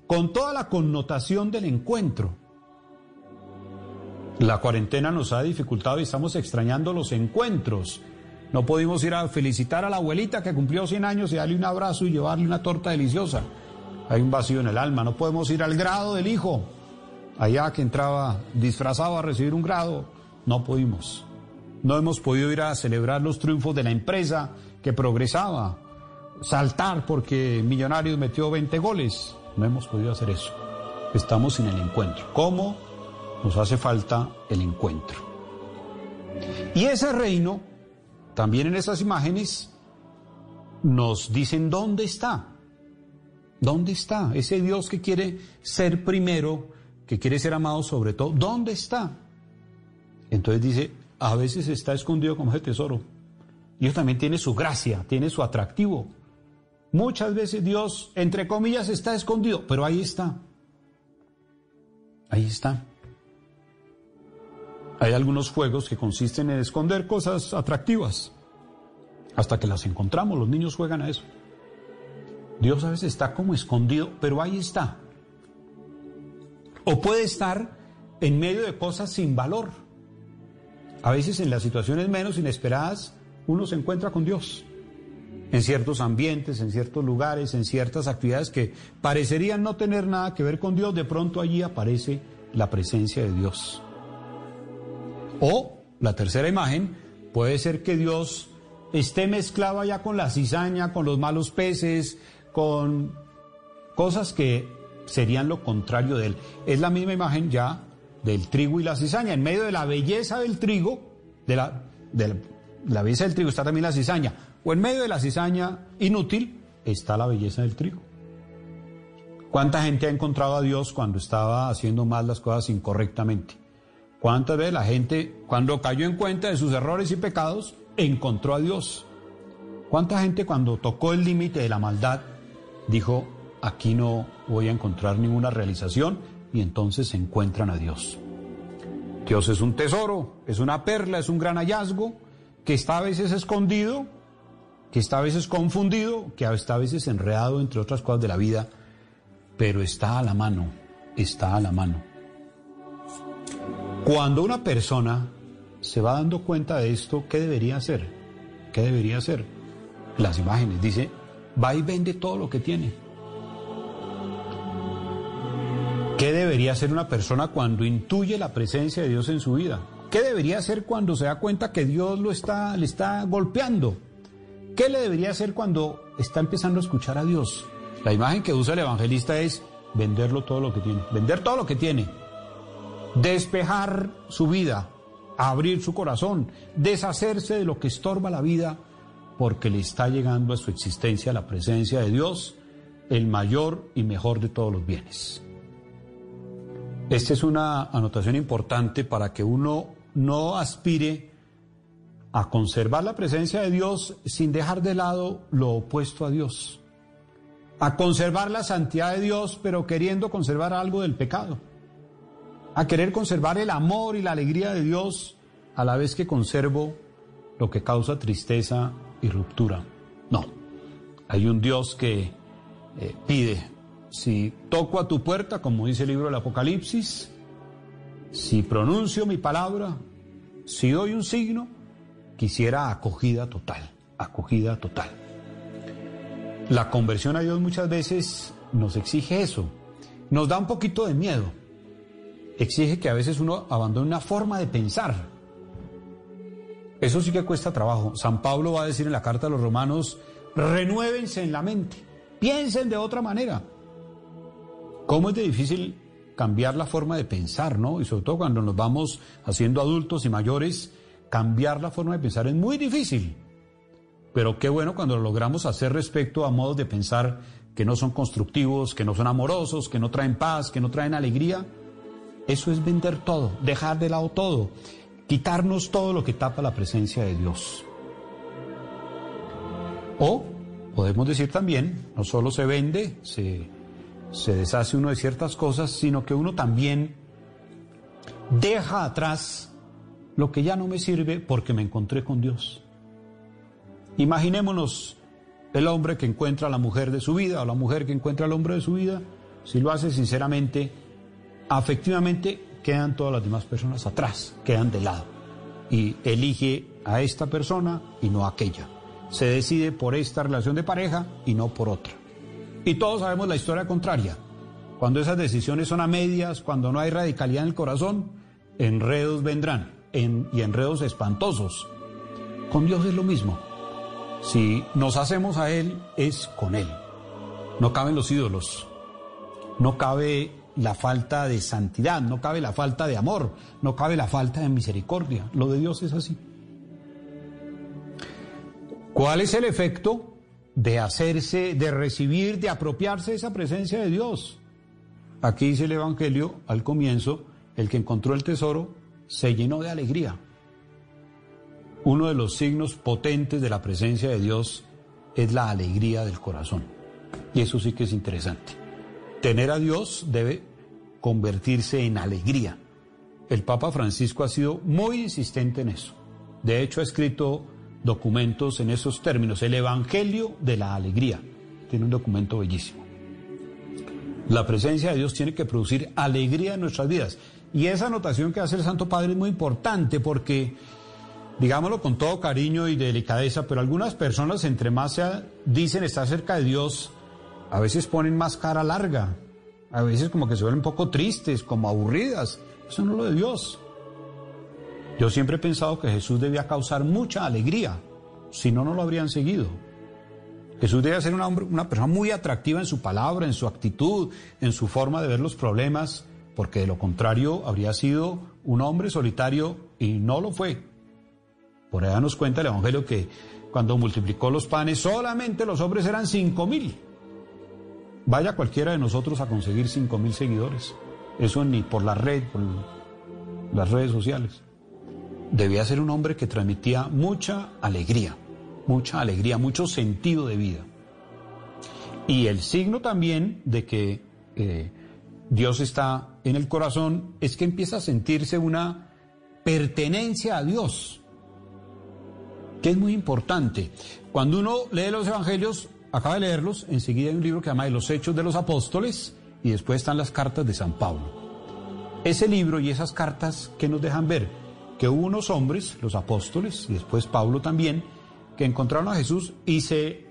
con toda la connotación del encuentro. La cuarentena nos ha dificultado y estamos extrañando los encuentros. No pudimos ir a felicitar a la abuelita que cumplió 100 años y darle un abrazo y llevarle una torta deliciosa. Hay un vacío en el alma. No podemos ir al grado del hijo. Allá que entraba disfrazado a recibir un grado. No pudimos. No hemos podido ir a celebrar los triunfos de la empresa que progresaba. Saltar porque Millonarios metió 20 goles. No hemos podido hacer eso. Estamos sin el encuentro. ¿Cómo? Nos hace falta el encuentro. Y ese reino, también en esas imágenes, nos dicen dónde está. ¿Dónde está? Ese Dios que quiere ser primero, que quiere ser amado sobre todo, ¿dónde está? Entonces dice, a veces está escondido como ese tesoro. Eso también tiene su gracia, tiene su atractivo. Muchas veces Dios, entre comillas, está escondido, pero ahí está. Ahí está. Hay algunos juegos que consisten en esconder cosas atractivas hasta que las encontramos. Los niños juegan a eso. Dios a veces está como escondido, pero ahí está. O puede estar en medio de cosas sin valor. A veces en las situaciones menos inesperadas uno se encuentra con Dios. En ciertos ambientes, en ciertos lugares, en ciertas actividades que parecerían no tener nada que ver con Dios, de pronto allí aparece la presencia de Dios. O la tercera imagen puede ser que Dios esté mezclado ya con la cizaña, con los malos peces, con cosas que serían lo contrario de él. Es la misma imagen ya del trigo y la cizaña. En medio de la belleza del trigo, de la, de la, belleza del trigo está también la cizaña. O en medio de la cizaña inútil está la belleza del trigo. ¿Cuánta gente ha encontrado a Dios cuando estaba haciendo mal las cosas incorrectamente? ¿Cuántas veces la gente, cuando cayó en cuenta de sus errores y pecados, encontró a Dios? ¿Cuánta gente cuando tocó el límite de la maldad dijo, aquí no voy a encontrar ninguna realización y entonces encuentran a Dios? Dios es un tesoro, es una perla, es un gran hallazgo que está a veces escondido, que está a veces confundido, que está a veces enredado entre otras cosas de la vida, pero está a la mano, está a la mano. Cuando una persona se va dando cuenta de esto, ¿qué debería hacer? ¿Qué debería hacer? Las imágenes, dice, va y vende todo lo que tiene. ¿Qué debería hacer una persona cuando intuye la presencia de Dios en su vida? ¿Qué debería hacer cuando se da cuenta que Dios lo está, le está golpeando? ¿Qué le debería hacer cuando está empezando a escuchar a Dios? La imagen que usa el evangelista es venderlo todo lo que tiene. Vender todo lo que tiene. Despejar su vida, abrir su corazón, deshacerse de lo que estorba la vida, porque le está llegando a su existencia la presencia de Dios, el mayor y mejor de todos los bienes. Esta es una anotación importante para que uno no aspire a conservar la presencia de Dios sin dejar de lado lo opuesto a Dios. A conservar la santidad de Dios, pero queriendo conservar algo del pecado. A querer conservar el amor y la alegría de Dios a la vez que conservo lo que causa tristeza y ruptura. No. Hay un Dios que eh, pide, si toco a tu puerta, como dice el libro del Apocalipsis, si pronuncio mi palabra, si doy un signo, quisiera acogida total, acogida total. La conversión a Dios muchas veces nos exige eso, nos da un poquito de miedo, exige que a veces uno abandone una forma de pensar. Eso sí que cuesta trabajo. San Pablo va a decir en la carta a los romanos, renuévense en la mente, piensen de otra manera. ¿Cómo es de difícil cambiar la forma de pensar, ¿no? Y sobre todo cuando nos vamos haciendo adultos y mayores, cambiar la forma de pensar es muy difícil. Pero qué bueno cuando lo logramos hacer respecto a modos de pensar que no son constructivos, que no son amorosos, que no traen paz, que no traen alegría. Eso es vender todo, dejar de lado todo, quitarnos todo lo que tapa la presencia de Dios. O podemos decir también, no solo se vende, se, se deshace uno de ciertas cosas, sino que uno también deja atrás lo que ya no me sirve porque me encontré con Dios. Imaginémonos el hombre que encuentra a la mujer de su vida o la mujer que encuentra al hombre de su vida, si lo hace sinceramente, afectivamente quedan todas las demás personas atrás, quedan de lado. Y elige a esta persona y no a aquella. Se decide por esta relación de pareja y no por otra. Y todos sabemos la historia contraria. Cuando esas decisiones son a medias, cuando no hay radicalidad en el corazón, enredos vendrán en- y enredos espantosos. Con Dios es lo mismo. Si nos hacemos a Él, es con Él. No caben los ídolos, no cabe la falta de santidad, no cabe la falta de amor, no cabe la falta de misericordia. Lo de Dios es así. ¿Cuál es el efecto de hacerse, de recibir, de apropiarse esa presencia de Dios? Aquí dice el Evangelio al comienzo, el que encontró el tesoro se llenó de alegría. Uno de los signos potentes de la presencia de Dios es la alegría del corazón. Y eso sí que es interesante. Tener a Dios debe convertirse en alegría. El Papa Francisco ha sido muy insistente en eso. De hecho, ha escrito documentos en esos términos. El Evangelio de la Alegría. Tiene un documento bellísimo. La presencia de Dios tiene que producir alegría en nuestras vidas. Y esa anotación que hace el Santo Padre es muy importante porque, digámoslo con todo cariño y delicadeza, pero algunas personas, entre más se dicen estar cerca de Dios, a veces ponen más cara larga, a veces como que se ven un poco tristes, como aburridas. Eso no es lo de Dios. Yo siempre he pensado que Jesús debía causar mucha alegría, si no, no lo habrían seguido. Jesús debe ser una, una persona muy atractiva en su palabra, en su actitud, en su forma de ver los problemas, porque de lo contrario habría sido un hombre solitario y no lo fue. Por allá nos cuenta el Evangelio que cuando multiplicó los panes, solamente los hombres eran cinco mil. Vaya cualquiera de nosotros a conseguir cinco mil seguidores. Eso ni por la red, por las redes sociales. Debía ser un hombre que transmitía mucha alegría, mucha alegría, mucho sentido de vida. Y el signo también de que eh, Dios está en el corazón es que empieza a sentirse una pertenencia a Dios, que es muy importante. Cuando uno lee los evangelios, acaba de leerlos, enseguida hay un libro que se llama los Hechos de los Apóstoles y después están las cartas de San Pablo. Ese libro y esas cartas que nos dejan ver que hubo unos hombres, los apóstoles y después Pablo también, que encontraron a Jesús y se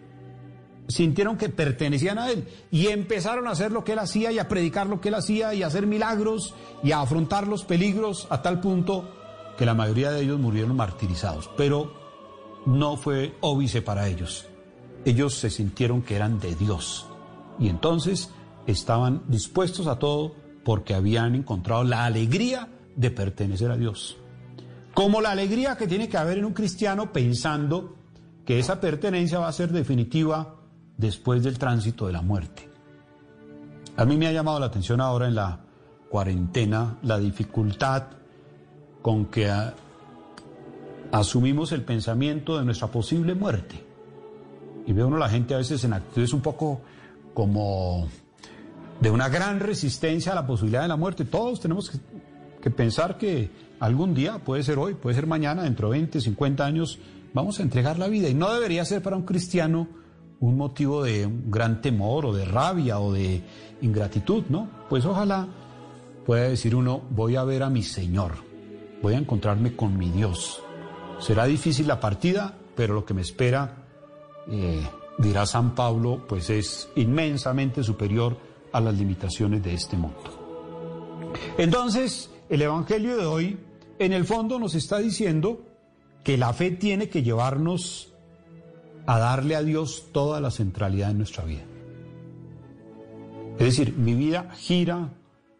sintieron que pertenecían a él y empezaron a hacer lo que él hacía y a predicar lo que él hacía y a hacer milagros y a afrontar los peligros a tal punto que la mayoría de ellos murieron martirizados. Pero no fue óbice para ellos. Ellos se sintieron que eran de Dios y entonces estaban dispuestos a todo porque habían encontrado la alegría de pertenecer a Dios. Como la alegría que tiene que haber en un cristiano pensando que esa pertenencia va a ser definitiva después del tránsito de la muerte. A mí me ha llamado la atención ahora en la cuarentena la dificultad con que a- asumimos el pensamiento de nuestra posible muerte. Y ve uno la gente a veces en actitudes un poco como de una gran resistencia a la posibilidad de la muerte. Todos tenemos que pensar que algún día, puede ser hoy, puede ser mañana, dentro de 20, 50 años, vamos a entregar la vida. Y no debería ser para un cristiano un motivo de un gran temor o de rabia o de ingratitud, ¿no? Pues ojalá pueda decir uno, voy a ver a mi Señor, voy a encontrarme con mi Dios. Será difícil la partida, pero lo que me espera, eh, dirá San Pablo, pues es inmensamente superior a las limitaciones de este mundo. Entonces, el Evangelio de hoy, en el fondo, nos está diciendo que la fe tiene que llevarnos a darle a Dios toda la centralidad en nuestra vida. Es decir, mi vida gira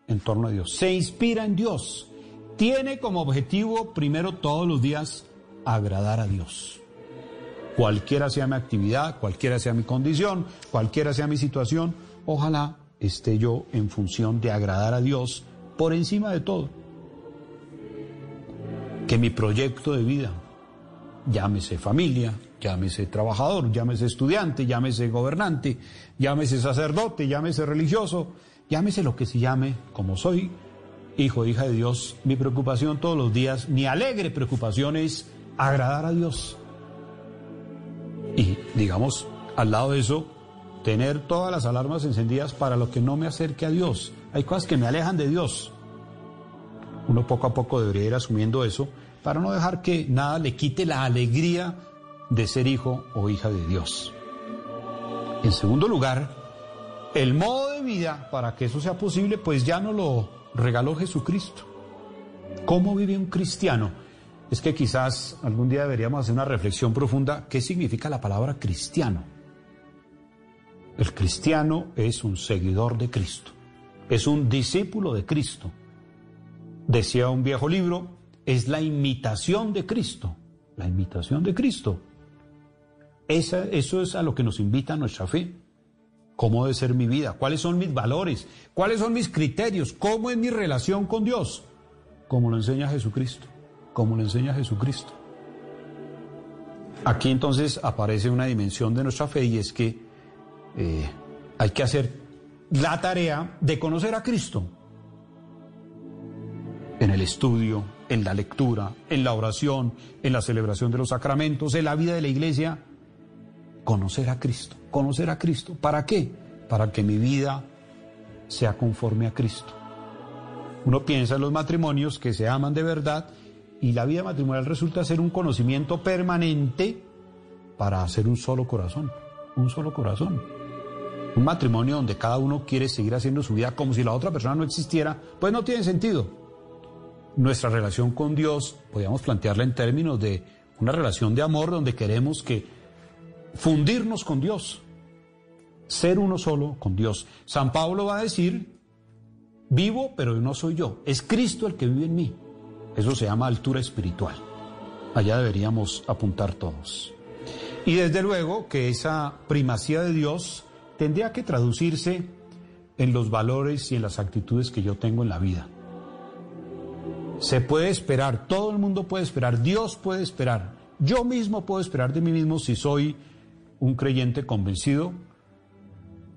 en torno a Dios, se inspira en Dios, tiene como objetivo primero todos los días agradar a Dios. Cualquiera sea mi actividad, cualquiera sea mi condición, cualquiera sea mi situación, ojalá esté yo en función de agradar a Dios por encima de todo. Que mi proyecto de vida, llámese familia, llámese trabajador, llámese estudiante, llámese gobernante, llámese sacerdote, llámese religioso, llámese lo que se llame, como soy hijo, hija de Dios, mi preocupación todos los días, mi alegre preocupación es agradar a Dios. Y digamos, al lado de eso, tener todas las alarmas encendidas para lo que no me acerque a Dios. Hay cosas que me alejan de Dios. Uno poco a poco debería ir asumiendo eso para no dejar que nada le quite la alegría de ser hijo o hija de Dios. En segundo lugar, el modo de vida para que eso sea posible, pues ya no lo regaló Jesucristo. ¿Cómo vive un cristiano? Es que quizás algún día deberíamos hacer una reflexión profunda. ¿Qué significa la palabra cristiano? El cristiano es un seguidor de Cristo, es un discípulo de Cristo. Decía un viejo libro, es la imitación de Cristo, la imitación de Cristo. Esa, eso es a lo que nos invita nuestra fe. ¿Cómo debe ser mi vida? ¿Cuáles son mis valores? ¿Cuáles son mis criterios? ¿Cómo es mi relación con Dios? Como lo enseña Jesucristo. Como lo enseña Jesucristo. Aquí entonces aparece una dimensión de nuestra fe y es que eh, hay que hacer la tarea de conocer a Cristo. En el estudio, en la lectura, en la oración, en la celebración de los sacramentos, en la vida de la iglesia. Conocer a Cristo, conocer a Cristo. ¿Para qué? Para que mi vida sea conforme a Cristo. Uno piensa en los matrimonios que se aman de verdad y la vida matrimonial resulta ser un conocimiento permanente para hacer un solo corazón, un solo corazón. Un matrimonio donde cada uno quiere seguir haciendo su vida como si la otra persona no existiera, pues no tiene sentido. Nuestra relación con Dios, podríamos plantearla en términos de una relación de amor donde queremos que fundirnos con Dios, ser uno solo con Dios. San Pablo va a decir, vivo, pero no soy yo, es Cristo el que vive en mí. Eso se llama altura espiritual. Allá deberíamos apuntar todos. Y desde luego que esa primacía de Dios tendría que traducirse en los valores y en las actitudes que yo tengo en la vida. Se puede esperar, todo el mundo puede esperar, Dios puede esperar, yo mismo puedo esperar de mí mismo si soy un creyente convencido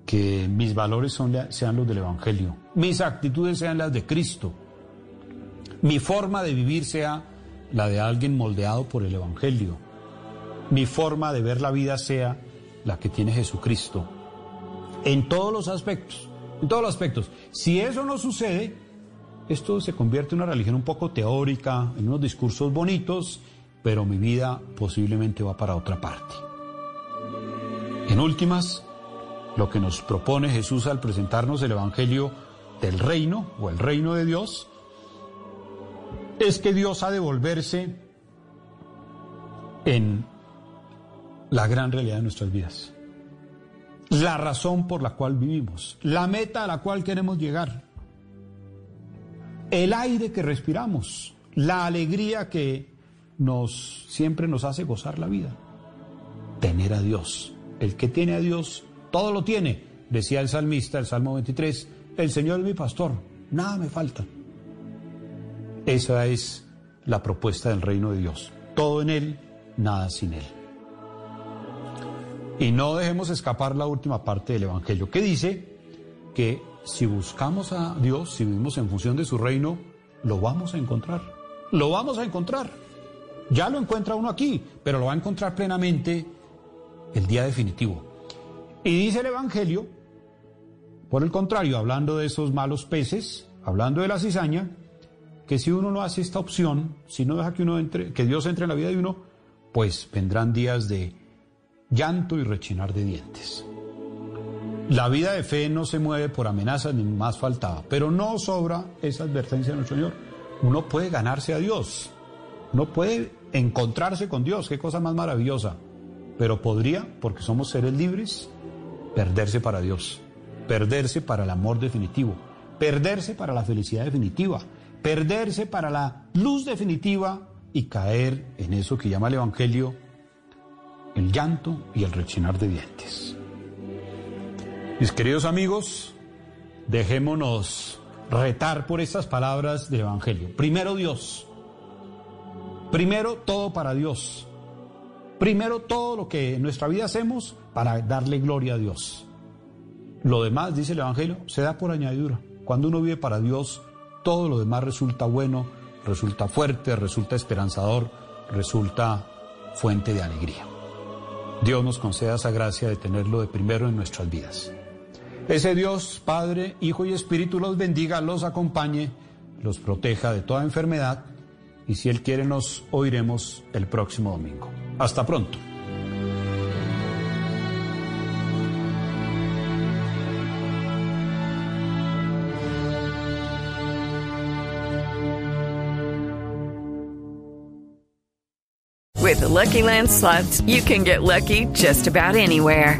que mis valores sean los del Evangelio, mis actitudes sean las de Cristo, mi forma de vivir sea la de alguien moldeado por el Evangelio, mi forma de ver la vida sea la que tiene Jesucristo, en todos los aspectos, en todos los aspectos. Si eso no sucede, esto se convierte en una religión un poco teórica, en unos discursos bonitos, pero mi vida posiblemente va para otra parte. En últimas, lo que nos propone Jesús al presentarnos el Evangelio del reino o el reino de Dios es que Dios ha de volverse en la gran realidad de nuestras vidas. La razón por la cual vivimos, la meta a la cual queremos llegar, el aire que respiramos, la alegría que nos siempre nos hace gozar la vida. Tener a Dios. El que tiene a Dios, todo lo tiene. Decía el salmista, el Salmo 23, el Señor es mi pastor, nada me falta. Esa es la propuesta del reino de Dios. Todo en Él, nada sin Él. Y no dejemos escapar la última parte del Evangelio, que dice que si buscamos a Dios, si vivimos en función de su reino, lo vamos a encontrar. Lo vamos a encontrar. Ya lo encuentra uno aquí, pero lo va a encontrar plenamente el día definitivo. Y dice el Evangelio, por el contrario, hablando de esos malos peces, hablando de la cizaña, que si uno no hace esta opción, si no deja que uno entre, que Dios entre en la vida de uno, pues vendrán días de llanto y rechinar de dientes. La vida de fe no se mueve por amenazas ni más faltaba, pero no sobra esa advertencia de nuestro Señor. Uno puede ganarse a Dios, uno puede encontrarse con Dios, qué cosa más maravillosa, pero podría, porque somos seres libres, perderse para Dios. perderse para el amor definitivo, perderse para la felicidad definitiva, perderse para la luz definitiva y caer en eso que llama el Evangelio el llanto y el rechinar de dientes. Mis queridos amigos, dejémonos retar por estas palabras del Evangelio. Primero Dios. Primero todo para Dios. Primero todo lo que en nuestra vida hacemos para darle gloria a Dios. Lo demás, dice el Evangelio, se da por añadidura. Cuando uno vive para Dios, todo lo demás resulta bueno, resulta fuerte, resulta esperanzador, resulta fuente de alegría. Dios nos conceda esa gracia de tenerlo de primero en nuestras vidas. Ese Dios, Padre, Hijo y Espíritu los bendiga, los acompañe, los proteja de toda enfermedad y si Él quiere nos oiremos el próximo domingo. Hasta pronto. With the Lucky Land you can get lucky just about anywhere.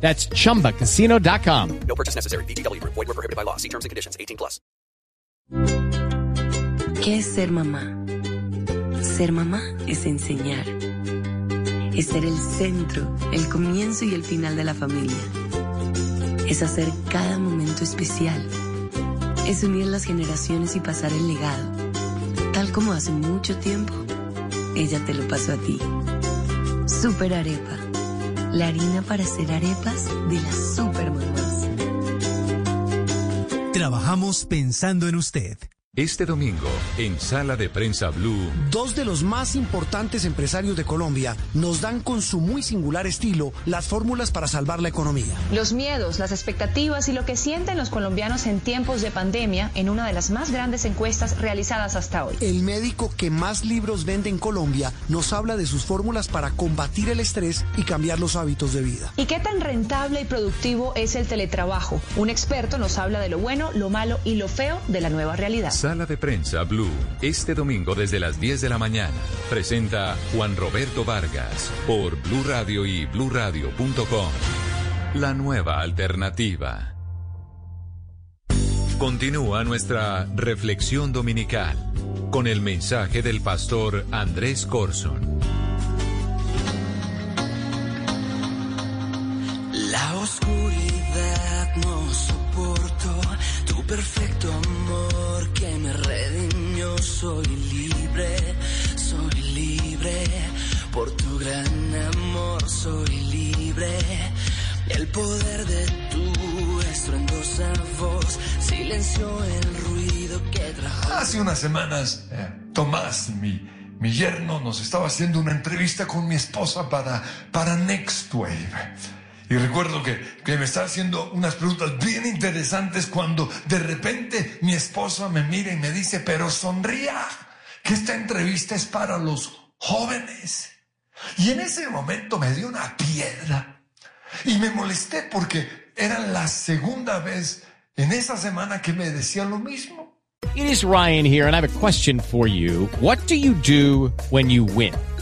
That's chumbacasino.com. No purchase necessary. VGW Group. Void were prohibited by law. See terms and conditions. 18 plus. ¿Qué es ser mamá? Ser mamá es enseñar. Es ser el centro, el comienzo y el final de la familia. Es hacer cada momento especial. Es unir las generaciones y pasar el legado. Tal como hace mucho tiempo, ella te lo pasó a ti. Super Arepa. La harina para hacer arepas de las super mamás. Trabajamos pensando en usted. Este domingo, en Sala de Prensa Blue, Dos de los más importantes empresarios de Colombia nos dan con su muy singular estilo las fórmulas para salvar la economía. Los miedos, las expectativas y lo que sienten los colombianos en tiempos de pandemia en una de las más grandes encuestas realizadas hasta hoy. El médico que más libros vende en Colombia nos habla de sus fórmulas para combatir el estrés y cambiar los hábitos de vida. ¿Y qué tan rentable y productivo es el teletrabajo? Un experto nos habla de lo bueno, lo malo y lo feo de la nueva realidad. Sala de Prensa Blue, este domingo desde las 10 de la mañana. Presenta Juan Roberto Vargas por Blue Radio y bluradio.com. La nueva alternativa. Continúa nuestra reflexión dominical con el mensaje del pastor Andrés Corson. La oscuridad no soporto tu perfecto amor que me redimió. Soy libre, soy libre por tu gran amor. Soy libre. El poder de tu estruendosa voz silenció el ruido que trajo. Hace unas semanas, eh, Tomás, mi, mi yerno, nos estaba haciendo una entrevista con mi esposa para, para Next Wave. Y recuerdo que, que me estaba haciendo unas preguntas bien interesantes cuando de repente mi esposa me mira y me dice, pero sonría, que esta entrevista es para los jóvenes. Y en ese momento me dio una piedra y me molesté porque era la segunda vez en esa semana que me decía lo mismo. It is Ryan here, and I have a question for you. What do you do when you win?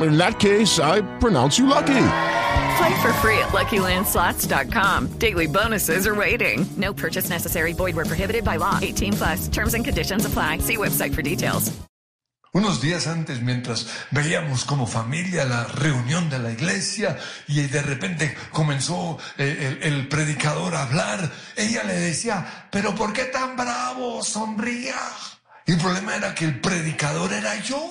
In that case, I pronounce you lucky. Play for free at LuckyLandSlots.com. Daily bonuses are waiting. No purchase necessary. Void where prohibited by law. 18 plus. Terms and conditions apply. See website for details. Unos días antes, mientras veíamos como familia la reunión de la iglesia y de repente comenzó eh, el, el predicador a hablar, ella le decía, pero ¿por qué tan bravo? Sonría. Y el problema era que el predicador era yo.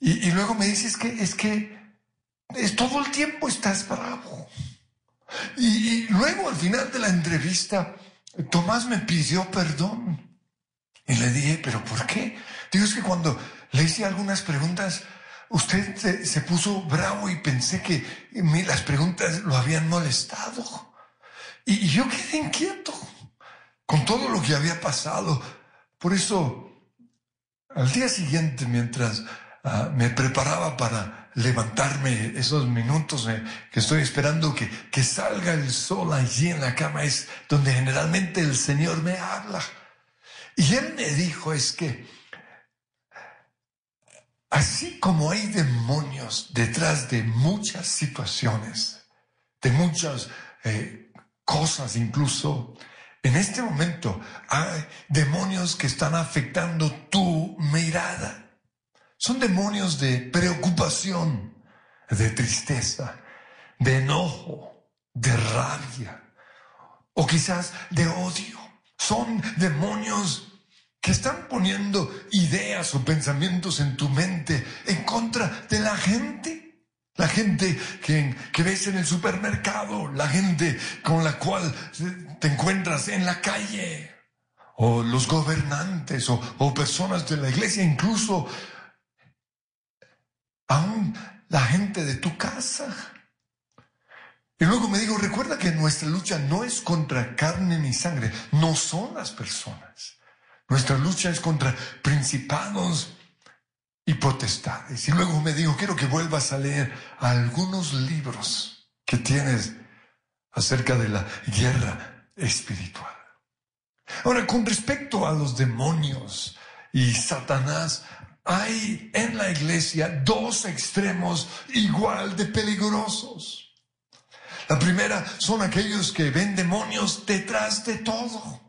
Y, y luego me dices que es que es todo el tiempo estás bravo. Y, y luego al final de la entrevista, Tomás me pidió perdón. Y le dije, ¿pero por qué? Digo, es que cuando le hice algunas preguntas, usted se, se puso bravo y pensé que las preguntas lo habían molestado. Y, y yo quedé inquieto con todo lo que había pasado. Por eso, al día siguiente, mientras ah, me preparaba para levantarme esos minutos eh, que estoy esperando que, que salga el sol allí en la cama, es donde generalmente el Señor me habla. Y Él me dijo, es que así como hay demonios detrás de muchas situaciones, de muchas eh, cosas incluso, en este momento hay demonios que están afectando tu mirada. Son demonios de preocupación, de tristeza, de enojo, de rabia o quizás de odio. Son demonios que están poniendo ideas o pensamientos en tu mente en contra de la gente. La gente que, ves en el supermercado, la gente con la cual te encuentras en la calle, o los gobernantes, o, o personas de la iglesia, incluso aún la gente de tu casa. Y luego me digo, recuerda que nuestra lucha no es contra carne ni sangre, no son las personas. Nuestra lucha es contra principados y potestades. Y luego me digo, quiero que vuelvas a leer algunos libros que tienes acerca de la guerra espiritual. Ahora, con respecto a los demonios y Satanás, hay en la iglesia dos extremos igual de peligrosos. La primera son aquellos que ven demonios detrás de todo.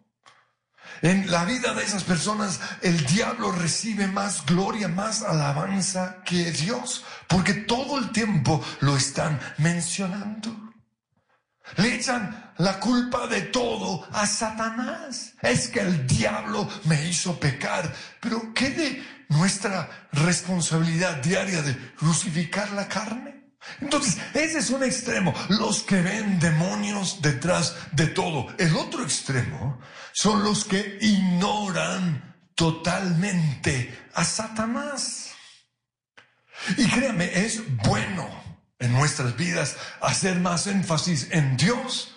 En la vida de esas personas el diablo recibe más gloria, más alabanza que Dios, porque todo el tiempo lo están mencionando. Le echan la culpa de todo a Satanás. Es que el diablo me hizo pecar. Pero ¿qué de nuestra responsabilidad diaria de crucificar la carne? Entonces, ese es un extremo, los que ven demonios detrás de todo. El otro extremo son los que ignoran totalmente a Satanás. Y créame, es bueno en nuestras vidas hacer más énfasis en Dios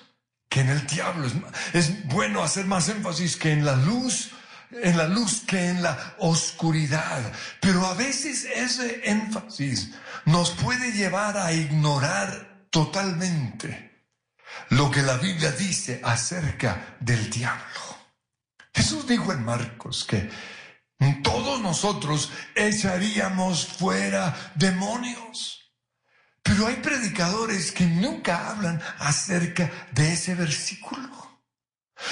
que en el diablo. Es, es bueno hacer más énfasis que en la luz, en la luz que en la oscuridad. Pero a veces ese énfasis nos puede llevar a ignorar totalmente lo que la Biblia dice acerca del diablo. Jesús dijo en Marcos que todos nosotros echaríamos fuera demonios. Pero hay predicadores que nunca hablan acerca de ese versículo.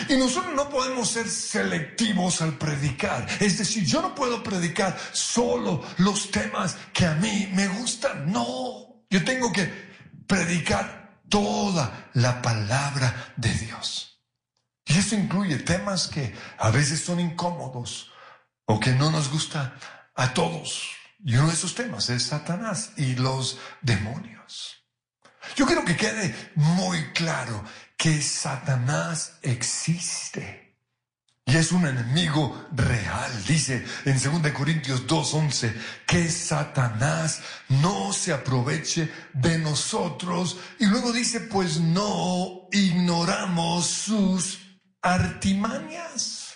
Y nosotros no podemos ser selectivos al predicar. Es decir, yo no puedo predicar solo los temas que a mí me gustan. No, yo tengo que predicar toda la palabra de Dios. Y eso incluye temas que a veces son incómodos, o que no nos gusta a todos. Y uno de esos temas es Satanás y los demonios. Yo quiero que quede muy claro que Satanás existe y es un enemigo real. Dice en 2 Corintios 2.11 que Satanás no se aproveche de nosotros y luego dice pues no ignoramos sus artimañas.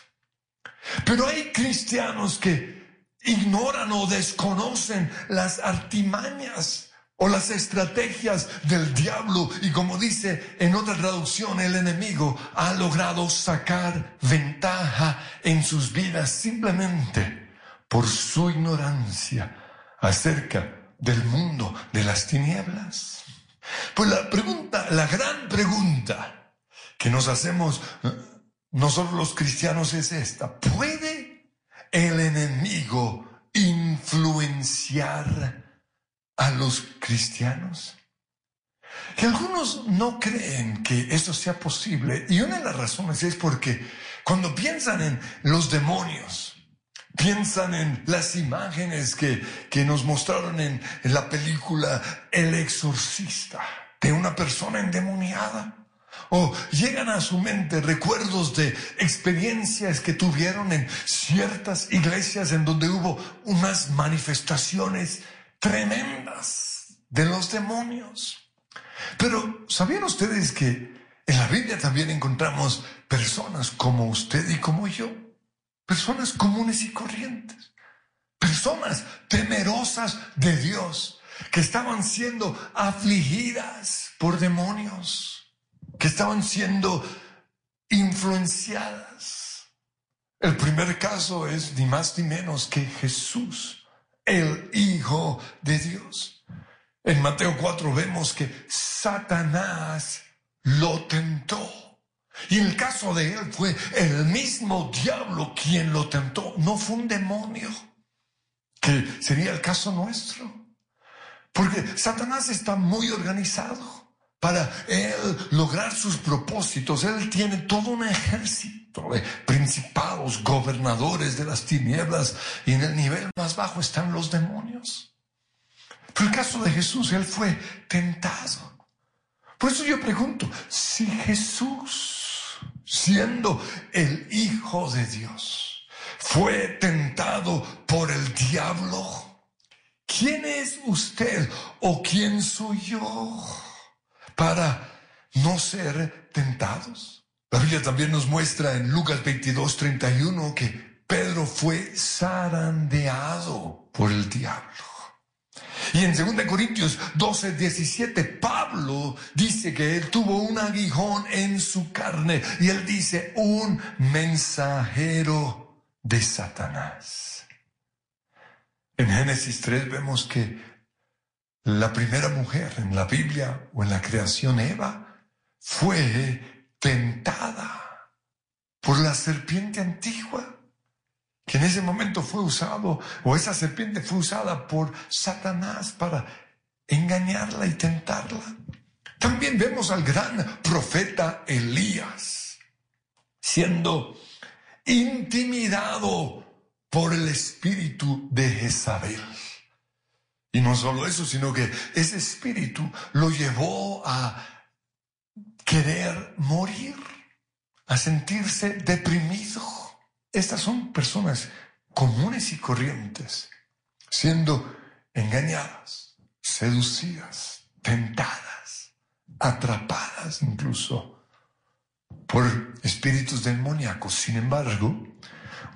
Pero hay cristianos que ignoran o desconocen las artimañas o las estrategias del diablo y como dice en otra traducción el enemigo ha logrado sacar ventaja en sus vidas simplemente por su ignorancia acerca del mundo de las tinieblas. Pues la pregunta, la gran pregunta que nos hacemos eh, nosotros los cristianos es esta. ¿Puede el enemigo influenciar a los cristianos. Y algunos no creen que eso sea posible. Y una de las razones es porque cuando piensan en los demonios, piensan en las imágenes que, que nos mostraron en, en la película El exorcista de una persona endemoniada. O llegan a su mente recuerdos de experiencias que tuvieron en ciertas iglesias en donde hubo unas manifestaciones tremendas de los demonios. Pero ¿sabían ustedes que en la Biblia también encontramos personas como usted y como yo? Personas comunes y corrientes. Personas temerosas de Dios que estaban siendo afligidas por demonios, que estaban siendo influenciadas. El primer caso es ni más ni menos que Jesús el Hijo de Dios. En Mateo 4 vemos que Satanás lo tentó. Y el caso de él fue el mismo diablo quien lo tentó, no fue un demonio, que sería el caso nuestro. Porque Satanás está muy organizado para él lograr sus propósitos. Él tiene todo un ejército de principados, gobernadores de las tinieblas y en el nivel más bajo están los demonios. Pero el caso de Jesús, él fue tentado. Por eso yo pregunto, si Jesús, siendo el Hijo de Dios, fue tentado por el diablo, ¿quién es usted o quién soy yo? Para no ser tentados. La Biblia también nos muestra en Lucas 22, 31 que Pedro fue zarandeado por el diablo. Y en 2 Corintios 12, 17, Pablo dice que él tuvo un aguijón en su carne y él dice un mensajero de Satanás. En Génesis 3 vemos que la primera mujer en la Biblia o en la creación, Eva, fue tentada por la serpiente antigua, que en ese momento fue usado, o esa serpiente fue usada por Satanás para engañarla y tentarla. También vemos al gran profeta Elías siendo intimidado por el espíritu de Jezabel. Y no solo eso, sino que ese espíritu lo llevó a querer morir, a sentirse deprimido. Estas son personas comunes y corrientes, siendo engañadas, seducidas, tentadas, atrapadas incluso por espíritus demoníacos. Sin embargo,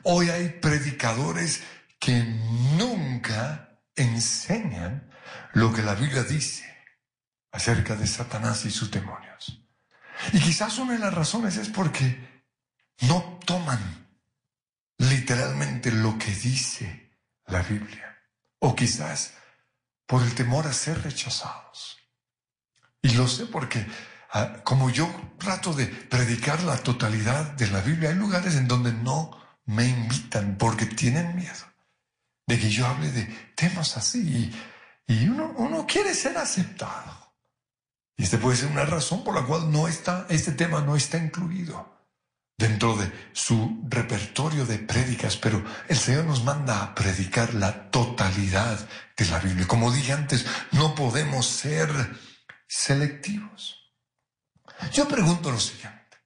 hoy hay predicadores que nunca enseñan lo que la Biblia dice acerca de Satanás y sus demonios. Y quizás una de las razones es porque no toman literalmente lo que dice la Biblia. O quizás por el temor a ser rechazados. Y lo sé porque ah, como yo trato de predicar la totalidad de la Biblia, hay lugares en donde no me invitan porque tienen miedo de que yo hable de temas así y, uno, uno quiere ser aceptado. Y este puede ser una razón por la cual no está, este tema no está incluido dentro de su repertorio de prédicas, pero el Señor nos manda a predicar la totalidad de la Biblia. Como dije antes, no podemos ser selectivos. Yo pregunto lo siguiente.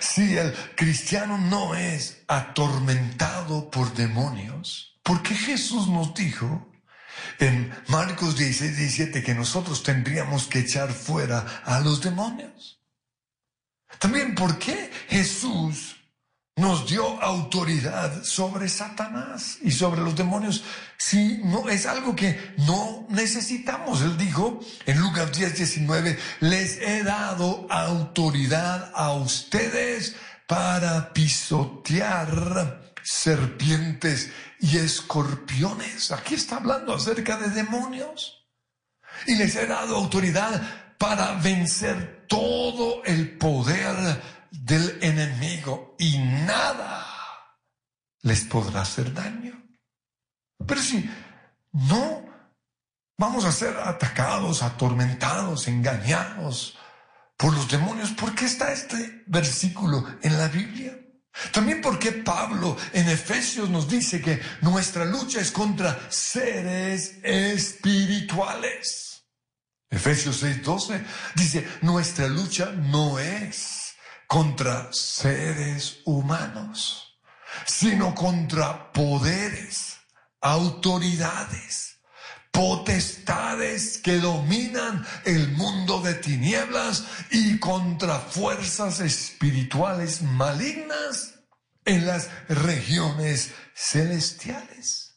Si el cristiano no es atormentado por demonios, ¿por qué Jesús nos dijo en Marcos 16, 17 que nosotros tendríamos que echar fuera a los demonios? También, ¿por qué Jesús nos dio autoridad sobre Satanás y sobre los demonios si no es algo que no necesitamos. Él dijo en Lucas 10, 19, les he dado autoridad a ustedes para pisotear serpientes y escorpiones. Aquí está hablando acerca de demonios. Y les he dado autoridad para vencer todo el poder del enemigo y nada les podrá hacer daño. Pero si no vamos a ser atacados, atormentados, engañados por los demonios, ¿por qué está este versículo en la Biblia? También porque Pablo en Efesios nos dice que nuestra lucha es contra seres espirituales. Efesios 6:12 dice, nuestra lucha no es contra seres humanos, sino contra poderes, autoridades, potestades que dominan el mundo de tinieblas y contra fuerzas espirituales malignas en las regiones celestiales.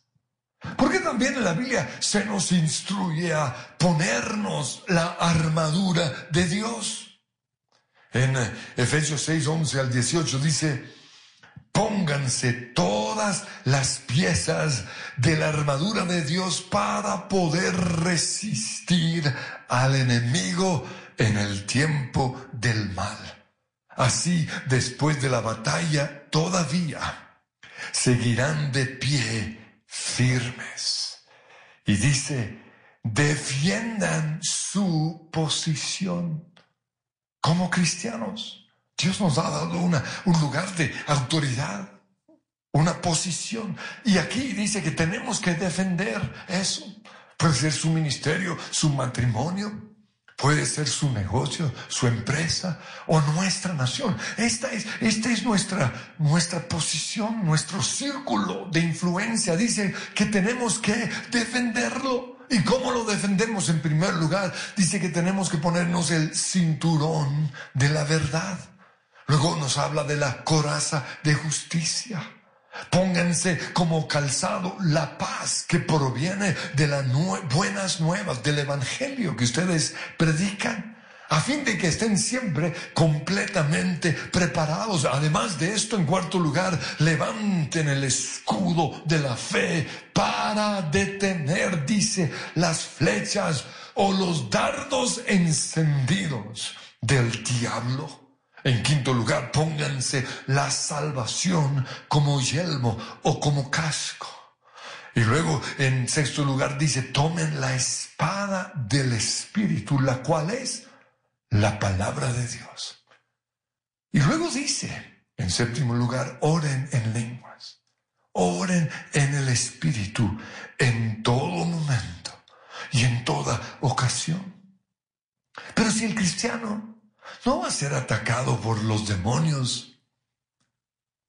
Porque también en la Biblia se nos instruye a ponernos la armadura de Dios. En Efesios 6, 11 al 18 dice, pónganse todas las piezas de la armadura de Dios para poder resistir al enemigo en el tiempo del mal. Así, después de la batalla, todavía seguirán de pie firmes. Y dice, defiendan su posición como cristianos. Dios nos ha dado una, un lugar de autoridad, una posición. Y aquí dice que tenemos que defender eso. Puede ser su ministerio, su matrimonio, puede ser su negocio, su empresa o nuestra nación. Esta es, esta es nuestra, nuestra posición, nuestro círculo de influencia. Dice que tenemos que defenderlo. ¿Y cómo lo defendemos? En primer lugar, dice que tenemos que ponernos el cinturón de la verdad. Luego nos habla de la coraza de justicia. Pónganse como calzado la paz que proviene de las buenas nuevas, del Evangelio que ustedes predican a fin de que estén siempre completamente preparados. Además de esto, en cuarto lugar, levanten el escudo de la fe para detener, dice, las flechas o los dardos encendidos del diablo. En quinto lugar, pónganse la salvación como yelmo o como casco. Y luego, en sexto lugar, dice, tomen la espada del Espíritu, la cual es la palabra de Dios. Y luego dice, en séptimo lugar, oren en lenguas, oren en el Espíritu en todo momento y en toda ocasión. Pero si el cristiano no va a ser atacado por los demonios,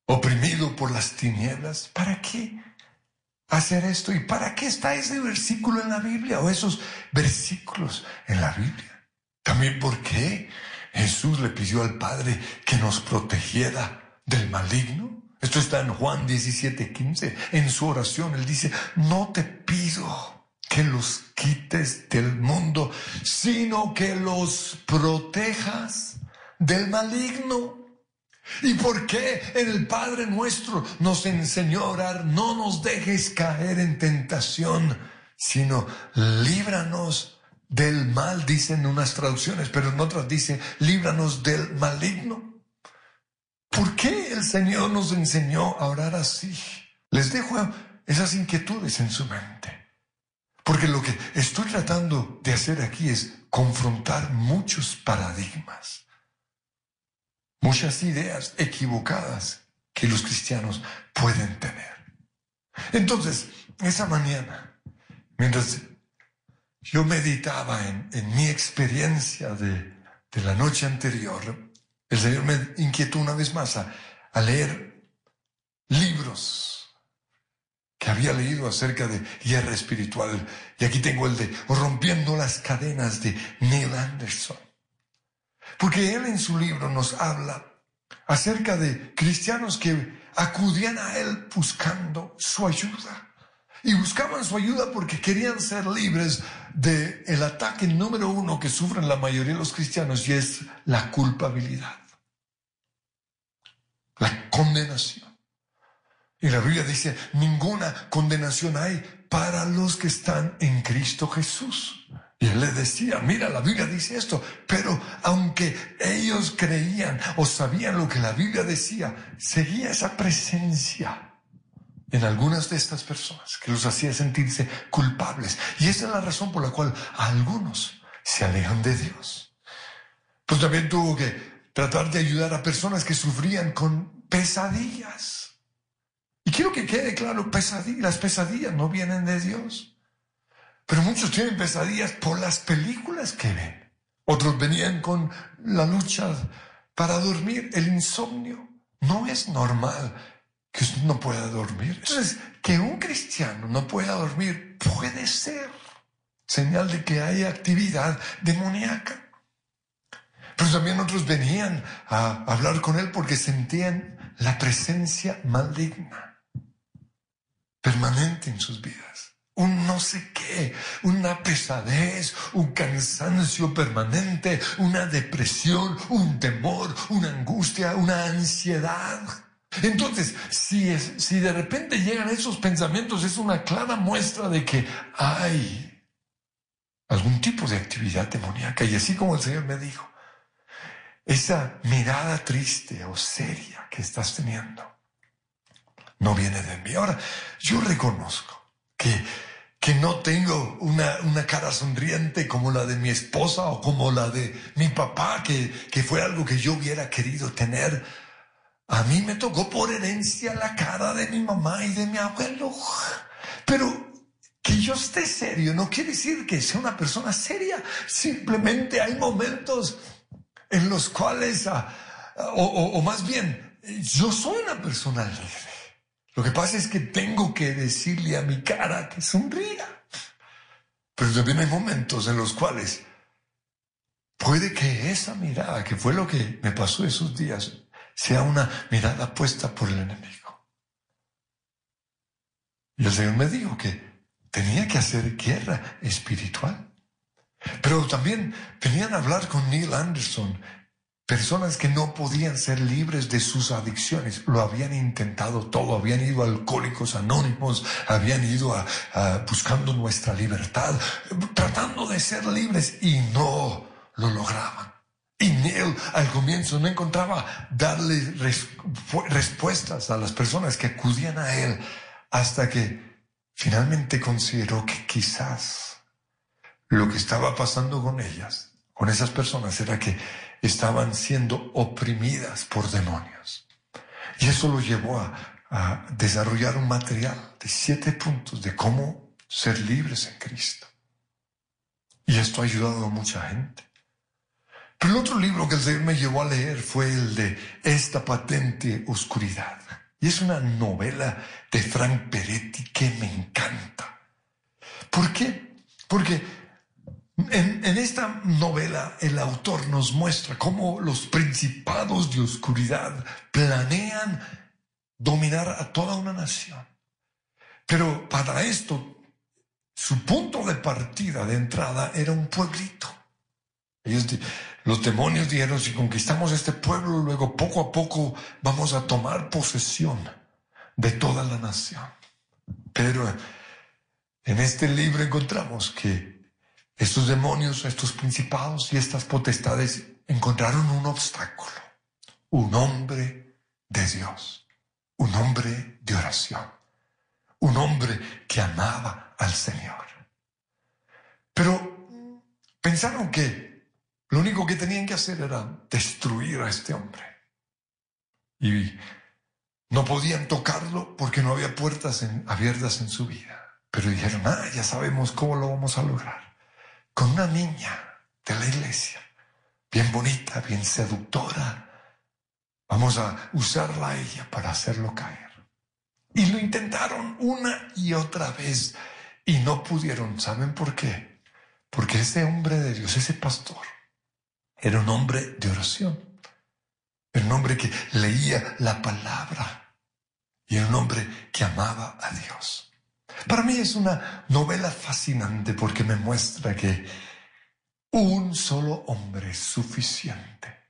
oprimido por las tinieblas, ¿para qué hacer esto? ¿Y para qué está ese versículo en la Biblia o esos versículos en la Biblia? También porque Jesús le pidió al Padre que nos protegiera del maligno. Esto está en Juan 17, 15. En su oración él dice, no te pido que los quites del mundo, sino que los protejas del maligno. ¿Y por qué el Padre nuestro nos enseñó a orar? No nos dejes caer en tentación, sino líbranos del mal, dicen unas traducciones, pero en otras dice, líbranos del maligno. ¿Por qué el Señor nos enseñó a orar así? Les dejo esas inquietudes en su mente. Porque lo que estoy tratando de hacer aquí es confrontar muchos paradigmas, muchas ideas equivocadas que los cristianos pueden tener. Entonces, esa mañana, mientras yo meditaba en, mi experiencia de, la noche anterior, el Señor me inquietó una vez más a leer libros que había leído acerca de guerra espiritual. Y aquí tengo el de Rompiendo las cadenas de Neil Anderson. Porque él en su libro nos habla acerca de cristianos que acudían a él buscando su ayuda. Y buscaban su ayuda porque querían ser libres del el ataque número uno que sufren la mayoría de los cristianos y es la culpabilidad, la condenación. Y la Biblia dice, ninguna condenación hay para los que están en Cristo Jesús. Y él le decía, mira, la Biblia dice esto, pero aunque ellos creían o sabían lo que la Biblia decía, seguía esa presencia en algunas de estas personas que los hacía sentirse culpables. Y esa es la razón por la cual algunos se alejan de Dios. Pues también tuvo que tratar de ayudar a personas que sufrían con pesadillas. Y quiero que quede claro, pesadillas, las pesadillas no vienen de Dios. Pero muchos tienen pesadillas por las películas que ven. Otros venían con la lucha para dormir, el insomnio. No es normal que usted no pueda dormir. Entonces, que un cristiano no pueda dormir puede ser señal de que hay actividad demoníaca. Pero también otros venían a hablar con él porque sentían la presencia maligna permanente en sus vidas un no sé qué, una pesadez, un cansancio permanente, una depresión, un temor, una angustia, una ansiedad. Entonces, si, de repente llegan esos pensamientos, es una clara muestra de que hay algún tipo de actividad demoníaca. Y así como el Señor me dijo, esa mirada triste o seria que estás teniendo no viene de mí. Ahora, yo reconozco que, que no tengo una, una, cara sonriente como la de mi esposa o como la de mi papá, que, que fue algo que yo hubiera querido tener. A mí me tocó por herencia la cara de mi mamá y de mi abuelo. Pero que yo esté serio no quiere decir que sea una persona seria. Simplemente hay momentos en los cuales, ah, o, o más bien, yo soy una persona alegre. Lo que pasa es que tengo que decirle a mi cara que sonría. Pero también hay momentos en los cuales puede que esa mirada, que fue lo que me pasó esos días, sea una mirada puesta por el enemigo. Y el Señor me dijo que tenía que hacer guerra espiritual. Pero también venían a hablar con Neil Anderson Personas que no podían ser libres de sus adicciones, lo habían intentado todo, habían ido a alcohólicos anónimos, habían ido a, buscando nuestra libertad, tratando de ser libres y no lo lograban. Y Neil al comienzo no encontraba darle respuestas a las personas que acudían a él hasta que finalmente consideró que quizás lo que estaba pasando con ellas, con esas personas, era que estaban siendo oprimidas por demonios. Y eso lo llevó a, desarrollar un material de siete puntos de cómo ser libres en Cristo. Y esto ha ayudado a mucha gente. Pero el otro libro que el Señor me llevó a leer fue el de Esta patente oscuridad. Y es una novela de Frank Peretti que me encanta. ¿Por qué? Porque en, esta novela el autor nos muestra cómo los principados de oscuridad planean dominar a toda una nación. Pero para esto, su punto de partida, de entrada, era un pueblito. los demonios dijeron, si conquistamos este pueblo, luego poco a poco vamos a tomar posesión de toda la nación. Pero en este libro encontramos que estos demonios, estos principados y estas potestades encontraron un obstáculo, un hombre de Dios, un hombre de oración, un hombre que amaba al Señor. Pero pensaron que lo único que tenían que hacer era destruir a este hombre. y no podían tocarlo porque no había puertas abiertas en su vida. Pero dijeron, ah, ya sabemos cómo lo vamos a lograr. Con una niña de la iglesia, bien bonita, bien seductora, vamos a usarla a ella para hacerlo caer. Y lo intentaron una y otra vez y no pudieron. ¿Saben por qué? Porque ese hombre de Dios, ese pastor, era un hombre de oración. Era un hombre que leía la palabra. Y era un hombre que amaba a Dios. Para mí es una novela fascinante porque me muestra que un solo hombre es suficiente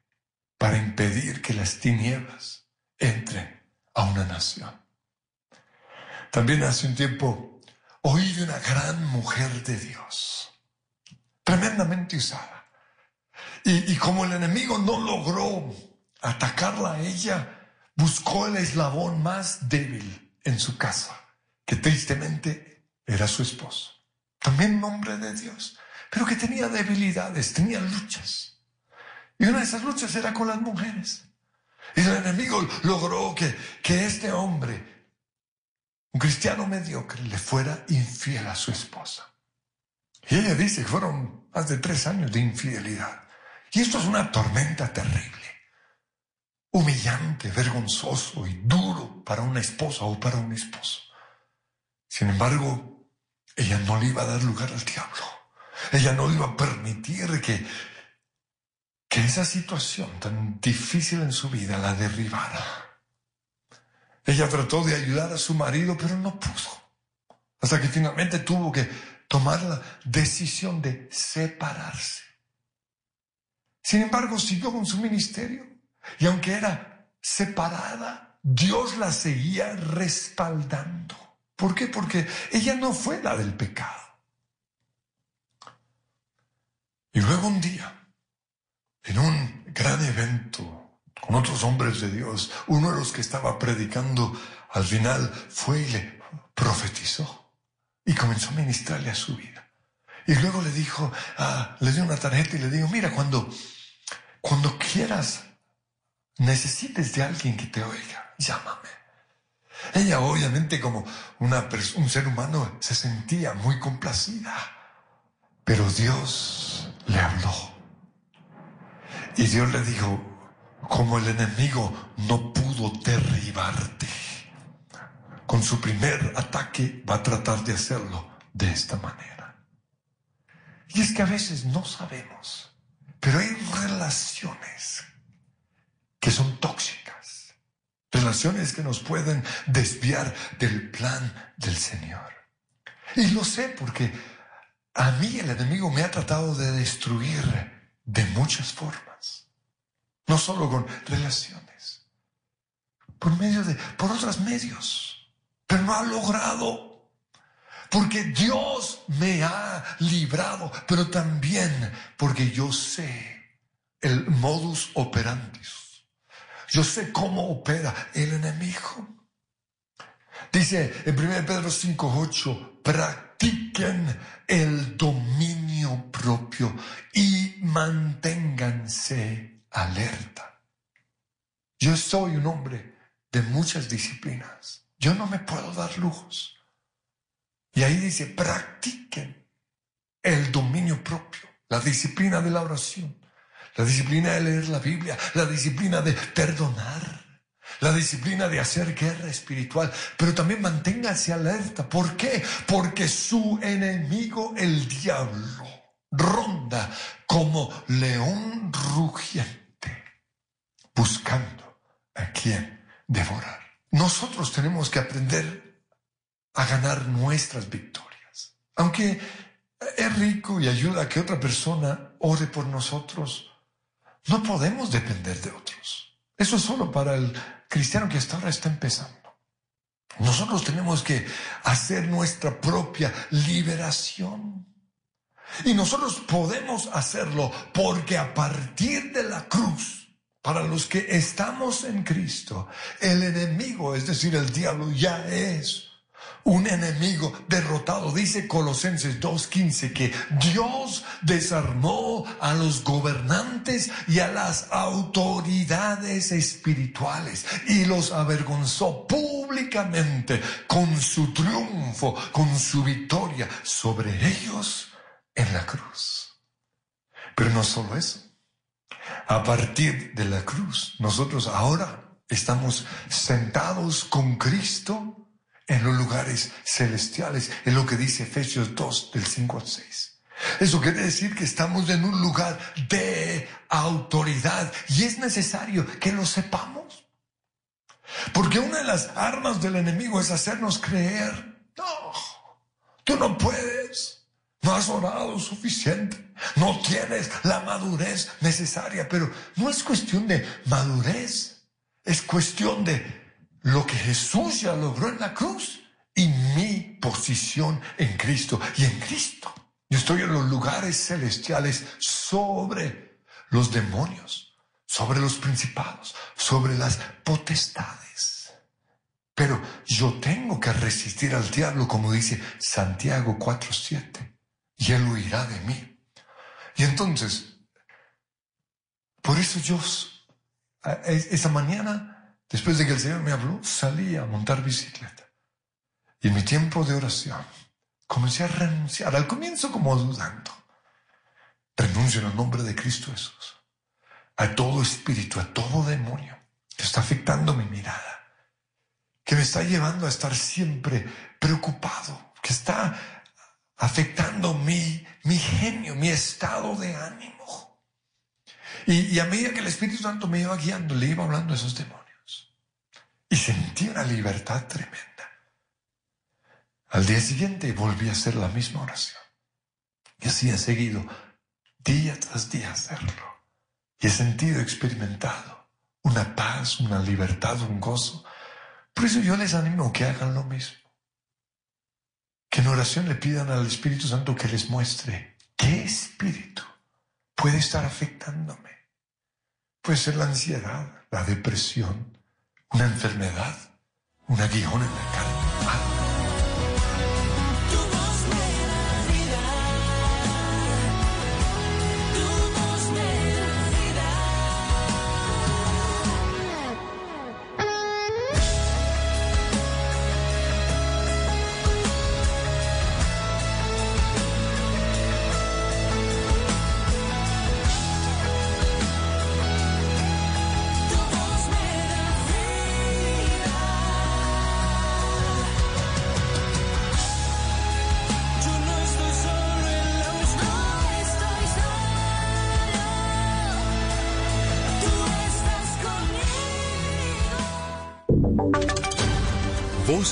para impedir que las tinieblas entren a una nación. También hace un tiempo oí de una gran mujer de Dios, tremendamente usada. Y, como el enemigo no logró atacarla a ella, buscó el eslabón más débil en su casa, que tristemente era su esposo. También hombre de Dios, pero que tenía debilidades, tenía luchas. Y una de esas luchas era con las mujeres. Y el enemigo logró que, que este hombre un cristiano mediocre le fuera infiel a su esposa. Y ella dice que fueron más de tres años de infidelidad. Y esto es una tormenta terrible, humillante, vergonzoso y duro para una esposa o para un esposo. Sin embargo, ella no le iba a dar lugar al diablo. Ella no iba a permitir que, que esa situación tan difícil en su vida la derribara. Ella trató de ayudar a su marido, pero no pudo. Hasta que finalmente tuvo que tomar la decisión de separarse. Sin embargo, siguió con su ministerio. Y aunque era separada, Dios la seguía respaldando. ¿Por qué? Porque ella no fue la del pecado. Y luego un día, en un gran evento con otros hombres de Dios. Uno de los que estaba predicando al final fue y le profetizó y comenzó a ministrarle a su vida. Y luego le dijo, ah, le dio una tarjeta y le dijo, mira, cuando, cuando quieras, necesites de alguien que te oiga, llámame. Ella obviamente como una, un ser humano se sentía muy complacida, pero Dios le habló. Y Dios le dijo, como el enemigo no pudo derribarte. Con su primer ataque va a tratar de hacerlo de esta manera. Y es que a veces no sabemos, pero hay relaciones que son tóxicas, relaciones que nos pueden desviar del plan del Señor. Y lo sé porque a mí el enemigo me ha tratado de destruir de muchas formas no solo con relaciones, por medio de, por otros medios, pero no ha logrado. Porque Dios me ha librado, pero también porque yo sé el modus operandi. Yo sé cómo opera el enemigo. Dice en 1 Pedro 5:8, practiquen el dominio propio y manténganse alerta. Yo soy un hombre de muchas disciplinas. Yo no me puedo dar lujos. Y ahí dice, practiquen el dominio propio, la disciplina de la oración, la disciplina de leer la Biblia, la disciplina de perdonar, la disciplina de hacer guerra espiritual, pero también manténganse alerta. ¿Por qué? Porque su enemigo, el diablo, ronda como león rugiente buscando a quien devorar. Nosotros tenemos que aprender a ganar nuestras victorias. Aunque es rico y ayuda a que otra persona ore por nosotros, no podemos depender de otros. Eso es solo para el cristiano que hasta ahora está empezando. Nosotros tenemos que hacer nuestra propia liberación. Y nosotros podemos hacerlo porque a partir de la cruz, para los que estamos en Cristo, el enemigo, es decir, el diablo, ya es un enemigo derrotado. Dice Colosenses 2.15 que Dios desarmó a los gobernantes y a las autoridades espirituales y los avergonzó públicamente con su triunfo, con su victoria sobre ellos en la cruz. Pero no solo eso. A partir de la cruz, nosotros ahora estamos sentados con Cristo en los lugares celestiales, es lo que dice Efesios 2 del 5 al 6. Eso quiere decir que estamos en un lugar de autoridad y es necesario que lo sepamos. Porque una de las armas del enemigo es hacernos creer, no, tú no puedes, no has orado suficiente, no tienes la madurez necesaria, pero no es cuestión de madurez, es cuestión de lo que Jesús ya logró en la cruz y mi posición en Cristo. Y en Cristo yo estoy en los lugares celestiales sobre los demonios, sobre los principados, sobre las potestades. Pero yo tengo que resistir al diablo, como dice Santiago 4.7, y él huirá de mí. Y entonces, por eso yo, esa mañana, Después de que el Señor me habló, salí a montar bicicleta. Y en mi tiempo de oración comencé a renunciar, al comienzo como dudando. Renuncio en el nombre de Cristo Jesús a todo espíritu, a todo demonio que está afectando mi mirada, que me está llevando a estar siempre preocupado, que está afectando mi, mi genio, mi estado de ánimo. Y, a medida que el Espíritu Santo me iba guiando, le iba hablando a esos demonios y sentí una libertad tremenda. Al día siguiente volví a hacer la misma oración. Y así he seguido día tras día hacerlo. Y he sentido, experimentado una paz, una libertad, un gozo. Por eso yo les animo que hagan lo mismo. Que en oración le pidan al Espíritu Santo que les muestre qué espíritu puede estar afectándome. Puede ser la ansiedad, la depresión, una enfermedad, un aguijón en la cara.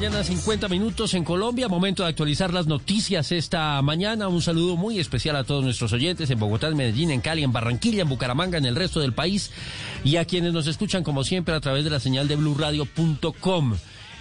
Mañana, 50 minutos en Colombia. Momento de actualizar las noticias esta mañana. Un saludo muy especial a todos nuestros oyentes en Bogotá, en Medellín, en Cali, en Barranquilla, en Bucaramanga, en el resto del país. Y a quienes nos escuchan, como siempre, a través de la señal de blurradio.com.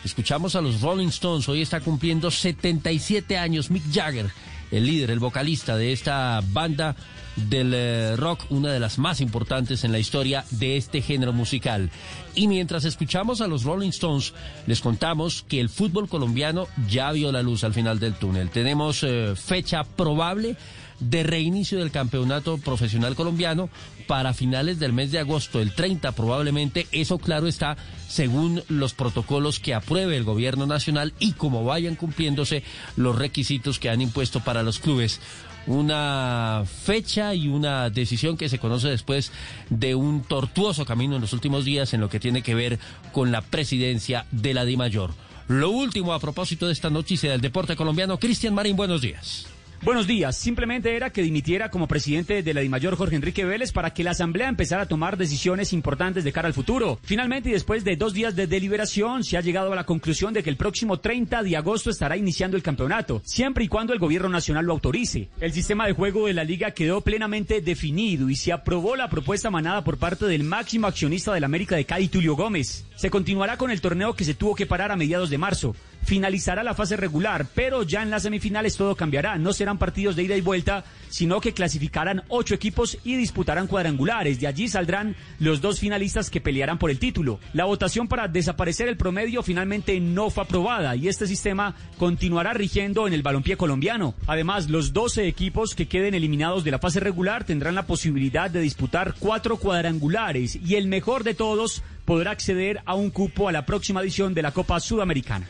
Escuchamos a los Rolling Stones. Hoy está cumpliendo 77 años Mick Jagger, el líder, el vocalista de esta banda del eh, rock, una de las más importantes en la historia de este género musical. Y mientras escuchamos a los Rolling Stones, les contamos que el fútbol colombiano ya vio la luz al final del túnel. Tenemos eh, fecha probable de reinicio del campeonato profesional colombiano para finales del mes de agosto, el 30 probablemente, eso claro está, según los protocolos que apruebe el gobierno nacional y como vayan cumpliéndose los requisitos que han impuesto para los clubes una fecha y una decisión que se conoce después de un tortuoso camino en los últimos días en lo que tiene que ver con la presidencia de la DIMAYOR. Lo último a propósito de esta noticia del deporte colombiano, Cristian Marín, buenos días. Buenos días. Simplemente era que dimitiera como presidente de la DIMAYOR Jorge Enrique Vélez para que la Asamblea empezara a tomar decisiones importantes de cara al futuro. Finalmente, y después de dos días de deliberación, se ha llegado a la conclusión de que el próximo 30 de agosto estará iniciando el campeonato, siempre y cuando el gobierno nacional lo autorice. El sistema de juego de la liga quedó plenamente definido y se aprobó la propuesta manada por parte del máximo accionista de la América de Cádiz, Tulio Gómez. Se continuará con el torneo que se tuvo que parar a mediados de marzo. Finalizará la fase regular, pero ya en las semifinales todo cambiará. No serán partidos de ida y vuelta, sino que clasificarán ocho equipos y disputarán cuadrangulares. De allí saldrán los dos finalistas que pelearán por el título. La votación para desaparecer el promedio finalmente no fue aprobada y este sistema continuará rigiendo en el balompié colombiano. Además, los 12 equipos que queden eliminados de la fase regular tendrán la posibilidad de disputar cuatro cuadrangulares y el mejor de todos podrá acceder a un cupo a la próxima edición de la Copa Sudamericana.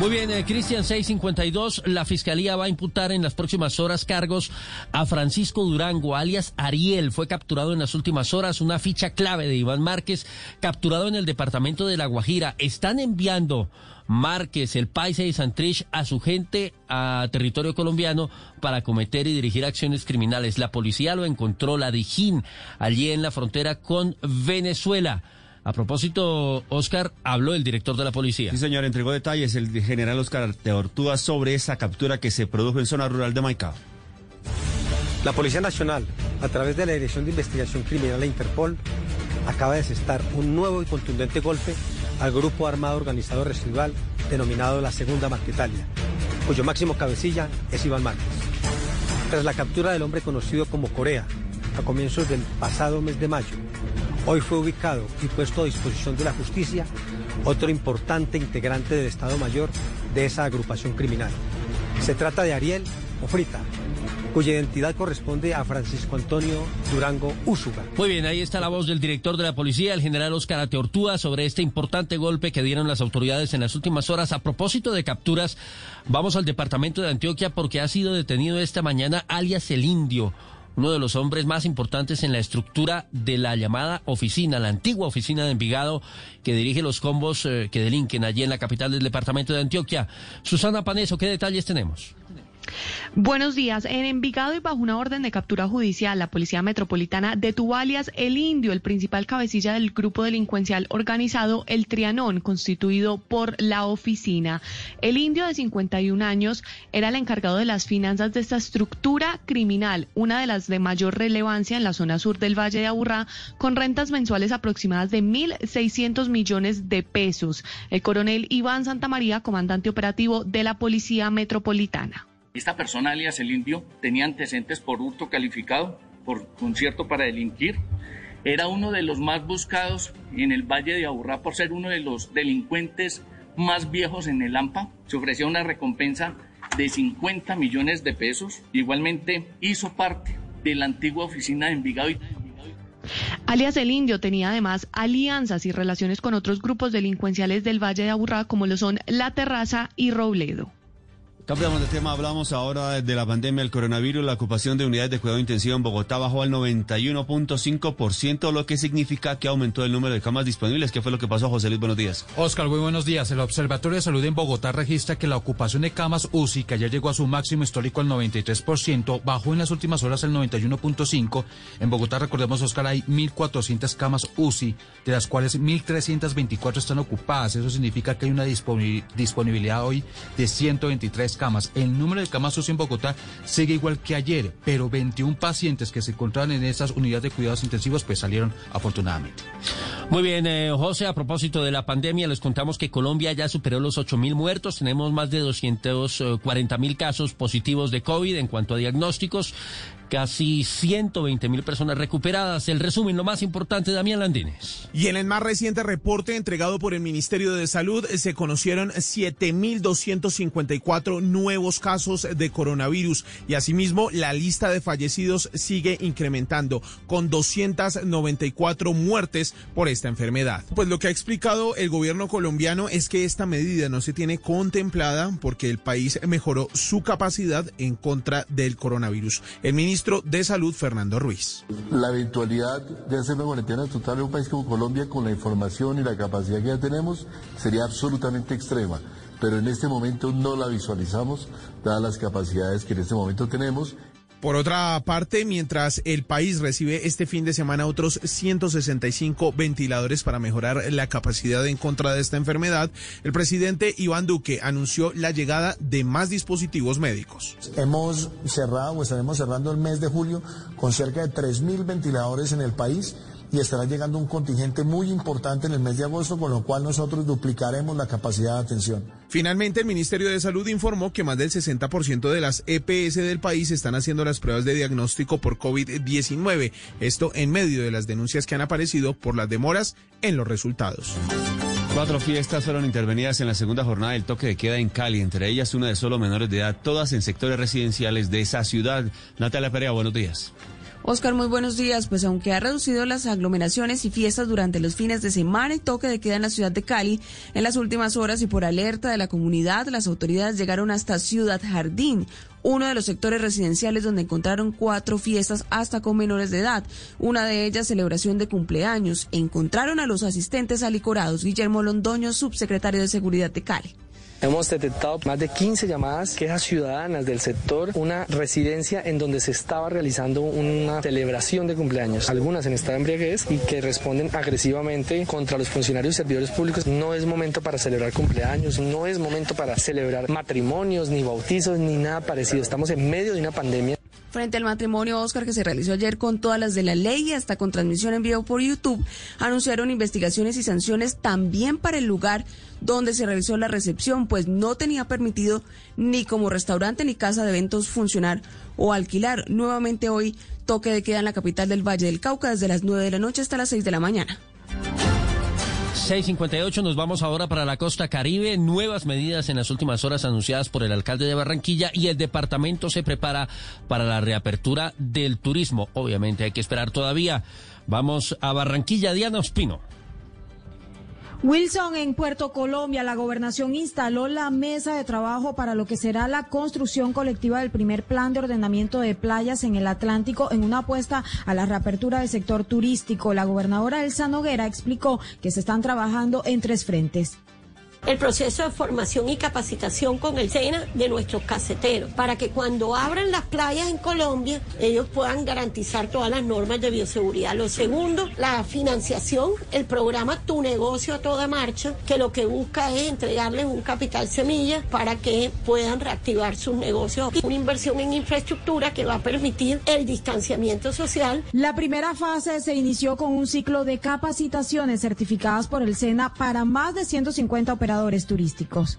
Muy bien, eh, Cristian 652, la Fiscalía va a imputar en las próximas horas cargos a Francisco Durango, alias Ariel. Fue capturado en las últimas horas, una ficha clave de Iván Márquez, capturado en el departamento de La Guajira. Están enviando Márquez, el Paisa y Santrich a su gente a territorio colombiano para cometer y dirigir acciones criminales. La policía lo encontró, la Dijín, allí en la frontera con Venezuela. A propósito, Oscar, habló el director de la policía. Sí, señor, entregó detalles el general Oscar Teortúa sobre esa captura que se produjo en zona rural de Maicao. La Policía Nacional, a través de la Dirección de Investigación Criminal e Interpol, acaba de cestar un nuevo y contundente golpe al grupo armado organizado residual denominado la Segunda Marquetalia, cuyo máximo cabecilla es Iván Márquez. Tras la captura del hombre conocido como Corea, a comienzos del pasado mes de mayo, hoy fue ubicado y puesto a disposición de la justicia otro importante integrante del Estado Mayor de esa agrupación criminal. Se trata de Ariel Ofrita, cuya identidad corresponde a Francisco Antonio Durango Úsuga. Muy bien, ahí está la voz del director de la policía, el general Oscar Ateortúa, sobre este importante golpe que dieron las autoridades en las últimas horas. A propósito de capturas, vamos al departamento de Antioquia porque ha sido detenido esta mañana alias el Indio uno de los hombres más importantes en la estructura de la llamada oficina, la antigua oficina de Envigado, que dirige los combos eh, que delinquen allí en la capital del departamento de Antioquia. Susana Paneso, ¿qué detalles tenemos? Buenos días. En Envigado y bajo una orden de captura judicial, la Policía Metropolitana detuvo alias El Indio, el principal cabecilla del grupo delincuencial organizado El Trianón, constituido por la oficina. El Indio, de 51 años, era el encargado de las finanzas de esta estructura criminal, una de las de mayor relevancia en la zona sur del Valle de Aburrá, con rentas mensuales aproximadas de 1.600 millones de pesos. El coronel Iván Santamaría, comandante operativo de la Policía Metropolitana. Esta persona, alias el indio, tenía antecedentes por hurto calificado, por concierto para delinquir. Era uno de los más buscados en el Valle de Aburrá por ser uno de los delincuentes más viejos en el AMPA. Se ofrecía una recompensa de 50 millones de pesos. Igualmente hizo parte de la antigua oficina de Envigado. Alias el Indio tenía además alianzas y relaciones con otros grupos delincuenciales del Valle de Aburrá como lo son La Terraza y Robledo. Cambiamos de tema, hablamos ahora de la pandemia del coronavirus. La ocupación de unidades de cuidado intensivo en Bogotá bajó al 91.5%, lo que significa que aumentó el número de camas disponibles. ¿Qué fue lo que pasó, José Luis? Buenos días. Oscar, muy buenos días. El Observatorio de Salud en Bogotá registra que la ocupación de camas UCI, que ya llegó a su máximo histórico al 93%, bajó en las últimas horas al 91.5%. En Bogotá, recordemos, Oscar, hay 1.400 camas UCI, de las cuales 1.324 están ocupadas. Eso significa que hay una disponibilidad hoy de 123 camas. El número de camas UCI en Bogotá sigue igual que ayer, pero 21 pacientes que se encontraban en esas unidades de cuidados intensivos pues salieron afortunadamente. Muy bien, eh, José, a propósito de la pandemia, les contamos que Colombia ya superó los 8 mil muertos, tenemos más de 240 mil casos positivos de COVID en cuanto a diagnósticos, casi 120 mil personas recuperadas. El resumen, lo más importante, Damián Landines. Y en el más reciente reporte entregado por el Ministerio de Salud, se conocieron 7.254 nuevos casos de coronavirus y asimismo la lista de fallecidos sigue incrementando con 294 muertes por enfermedad. Pues lo que ha explicado el gobierno colombiano es que esta medida no se tiene contemplada porque el país mejoró su capacidad en contra del coronavirus. El ministro de Salud, Fernando Ruiz. La eventualidad de hacer una cuarentena total en un país como Colombia, con la información y la capacidad que ya tenemos, sería absolutamente extrema. pero en este momento no la visualizamos, dadas las capacidades que en este momento tenemos por otra parte, mientras el país recibe este fin de semana otros 165 ventiladores para mejorar la capacidad en contra de esta enfermedad, el presidente Iván Duque anunció la llegada de más dispositivos médicos. Hemos cerrado o estaremos cerrando el mes de julio con cerca de 3.000 ventiladores en el país y estará llegando un contingente muy importante en el mes de agosto, con lo cual nosotros duplicaremos la capacidad de atención. Finalmente, el Ministerio de Salud informó que más del 60% de las EPS del país están haciendo las pruebas de diagnóstico por COVID-19. Esto en medio de las denuncias que han aparecido por las demoras en los resultados. Cuatro fiestas fueron intervenidas en la segunda jornada del toque de queda en Cali, entre ellas una de solo menores de edad, todas en sectores residenciales de esa ciudad. Natalia Perea, buenos días. Oscar, muy buenos días. Pues aunque ha reducido las aglomeraciones y fiestas durante los fines de semana y toque de queda en la ciudad de Cali, en las últimas horas y por alerta de la comunidad, las autoridades llegaron hasta Ciudad Jardín, uno de los sectores residenciales donde encontraron cuatro fiestas hasta con menores de edad, una de ellas celebración de cumpleaños. Encontraron a los asistentes alicorados, Guillermo Londoño, subsecretario de Seguridad de Cali. Hemos detectado más de 15 llamadas quejas ciudadanas del sector, una residencia en donde se estaba realizando una celebración de cumpleaños, algunas en estado de embriaguez y que responden agresivamente contra los funcionarios y servidores públicos. No es momento para celebrar cumpleaños, no es momento para celebrar matrimonios, ni bautizos, ni nada parecido. Estamos en medio de una pandemia. Frente al matrimonio Oscar que se realizó ayer con todas las de la ley y hasta con transmisión en vivo por YouTube, anunciaron investigaciones y sanciones también para el lugar donde se realizó la recepción, pues no tenía permitido ni como restaurante ni casa de eventos funcionar o alquilar. Nuevamente hoy toque de queda en la capital del Valle del Cauca desde las 9 de la noche hasta las 6 de la mañana. 658, nos vamos ahora para la costa caribe. Nuevas medidas en las últimas horas anunciadas por el alcalde de Barranquilla y el departamento se prepara para la reapertura del turismo. Obviamente hay que esperar todavía. Vamos a Barranquilla, Diana Ospino. Wilson, en Puerto Colombia, la gobernación instaló la mesa de trabajo para lo que será la construcción colectiva del primer plan de ordenamiento de playas en el Atlántico en una apuesta a la reapertura del sector turístico. La gobernadora Elsa Noguera explicó que se están trabajando en tres frentes el proceso de formación y capacitación con el SENA de nuestros caseteros, para que cuando abran las playas en Colombia, ellos puedan garantizar todas las normas de bioseguridad. Lo segundo, la financiación, el programa Tu negocio a toda marcha, que lo que busca es entregarles un capital semilla para que puedan reactivar sus negocios. Una inversión en infraestructura que va a permitir el distanciamiento social. La primera fase se inició con un ciclo de capacitaciones certificadas por el SENA para más de 150 operadores turísticos.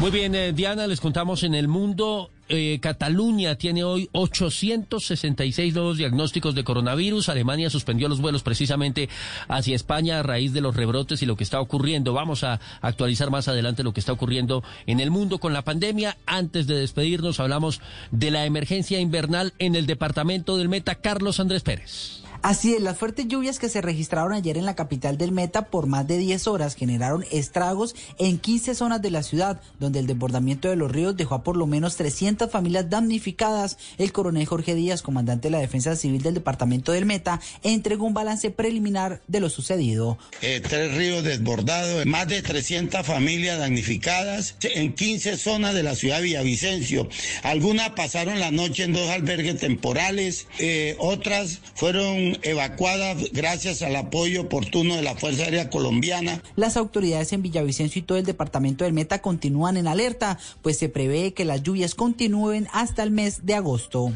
Muy bien, eh, Diana, les contamos en el mundo. Eh, Cataluña tiene hoy 866 nuevos diagnósticos de coronavirus. Alemania suspendió los vuelos precisamente hacia España a raíz de los rebrotes y lo que está ocurriendo. Vamos a actualizar más adelante lo que está ocurriendo en el mundo con la pandemia. Antes de despedirnos, hablamos de la emergencia invernal en el departamento del Meta. Carlos Andrés Pérez. Así es, las fuertes lluvias que se registraron ayer en la capital del Meta por más de 10 horas generaron estragos en 15 zonas de la ciudad, donde el desbordamiento de los ríos dejó a por lo menos 300 familias damnificadas. El coronel Jorge Díaz, comandante de la Defensa Civil del departamento del Meta, entregó un balance preliminar de lo sucedido. Eh, tres ríos desbordados, más de 300 familias damnificadas en 15 zonas de la ciudad de Villavicencio. Algunas pasaron la noche en dos albergues temporales, eh, otras fueron evacuadas gracias al apoyo oportuno de la Fuerza Aérea Colombiana. Las autoridades en Villavicencio y todo el departamento del Meta continúan en alerta, pues se prevé que las lluvias continúen hasta el mes de agosto.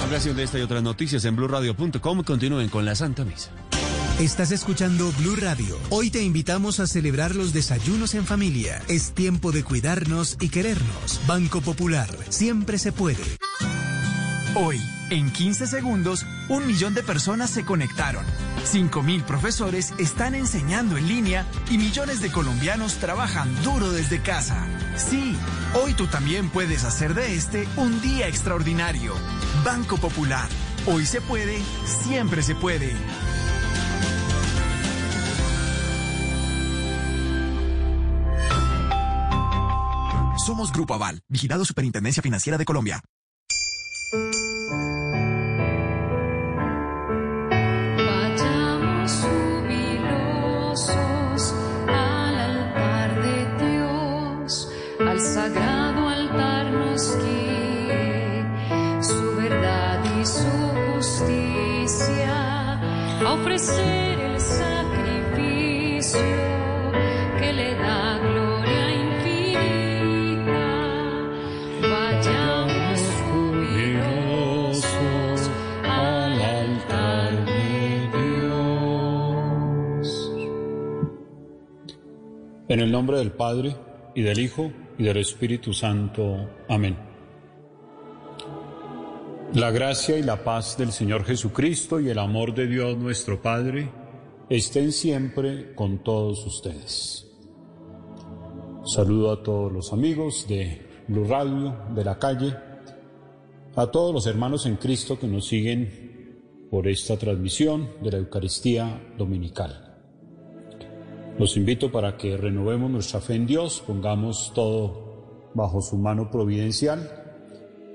Ampliación de esta y otras noticias en blurradio.com. Continúen con la Santa Misa. Estás escuchando Blue Radio. Hoy te invitamos a celebrar los desayunos en familia. Es tiempo de cuidarnos y querernos. Banco Popular. Siempre se puede. Hoy, en 15 segundos, un millón de personas se conectaron. 5.000 profesores están enseñando en línea y millones de colombianos trabajan duro desde casa. Sí, hoy tú también puedes hacer de este un día extraordinario. Banco Popular. Hoy se puede, siempre se puede. Somos Grupo Aval, vigilado Superintendencia Financiera de Colombia. Ofrecer el sacrificio que le da gloria infinita. Vayamos jubilosos al altar de Dios. En el nombre del Padre, y del Hijo, y del Espíritu Santo. Amén. La gracia y la paz del Señor Jesucristo y el amor de Dios nuestro Padre estén siempre con todos ustedes. Saludo a todos los amigos de Blue Radio, de la calle, a todos los hermanos en Cristo que nos siguen por esta transmisión de la Eucaristía Dominical. Los invito para que renovemos nuestra fe en Dios, pongamos todo bajo su mano providencial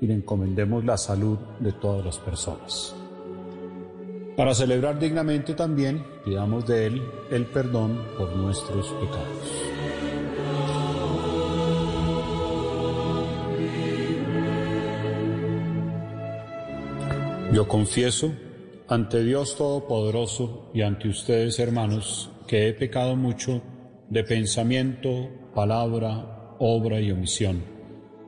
y le encomendemos la salud de todas las personas. Para celebrar dignamente también, pidamos de Él el perdón por nuestros pecados. Yo confieso ante Dios Todopoderoso y ante ustedes, hermanos, que he pecado mucho de pensamiento, palabra, obra y omisión.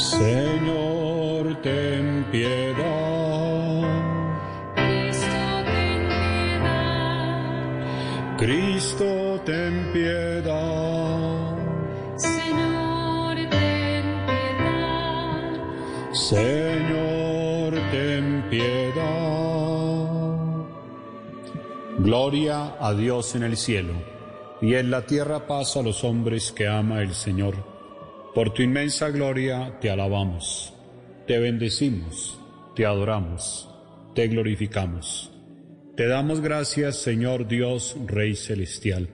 Señor, ten piedad. Cristo, ten piedad. Cristo, ten piedad. Señor, ten piedad. Señor, ten piedad. Gloria a Dios en el cielo, y en la tierra paz a los hombres que ama el Señor. Por tu inmensa gloria te alabamos, te bendecimos, te adoramos, te glorificamos. Te damos gracias, Señor Dios, Rey Celestial,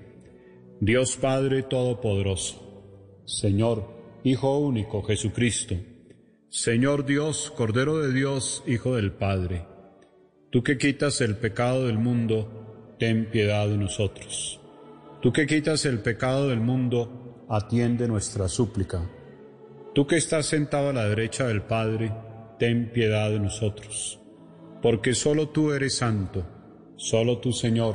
Dios Padre Todopoderoso, Señor, Hijo único Jesucristo, Señor Dios, Cordero de Dios, Hijo del Padre. Tú que quitas el pecado del mundo, ten piedad de nosotros. Tú que quitas el pecado del mundo, atiende nuestra súplica. Tú que estás sentado a la derecha del Padre, ten piedad de nosotros. Porque solo tú eres santo, solo tú, Señor,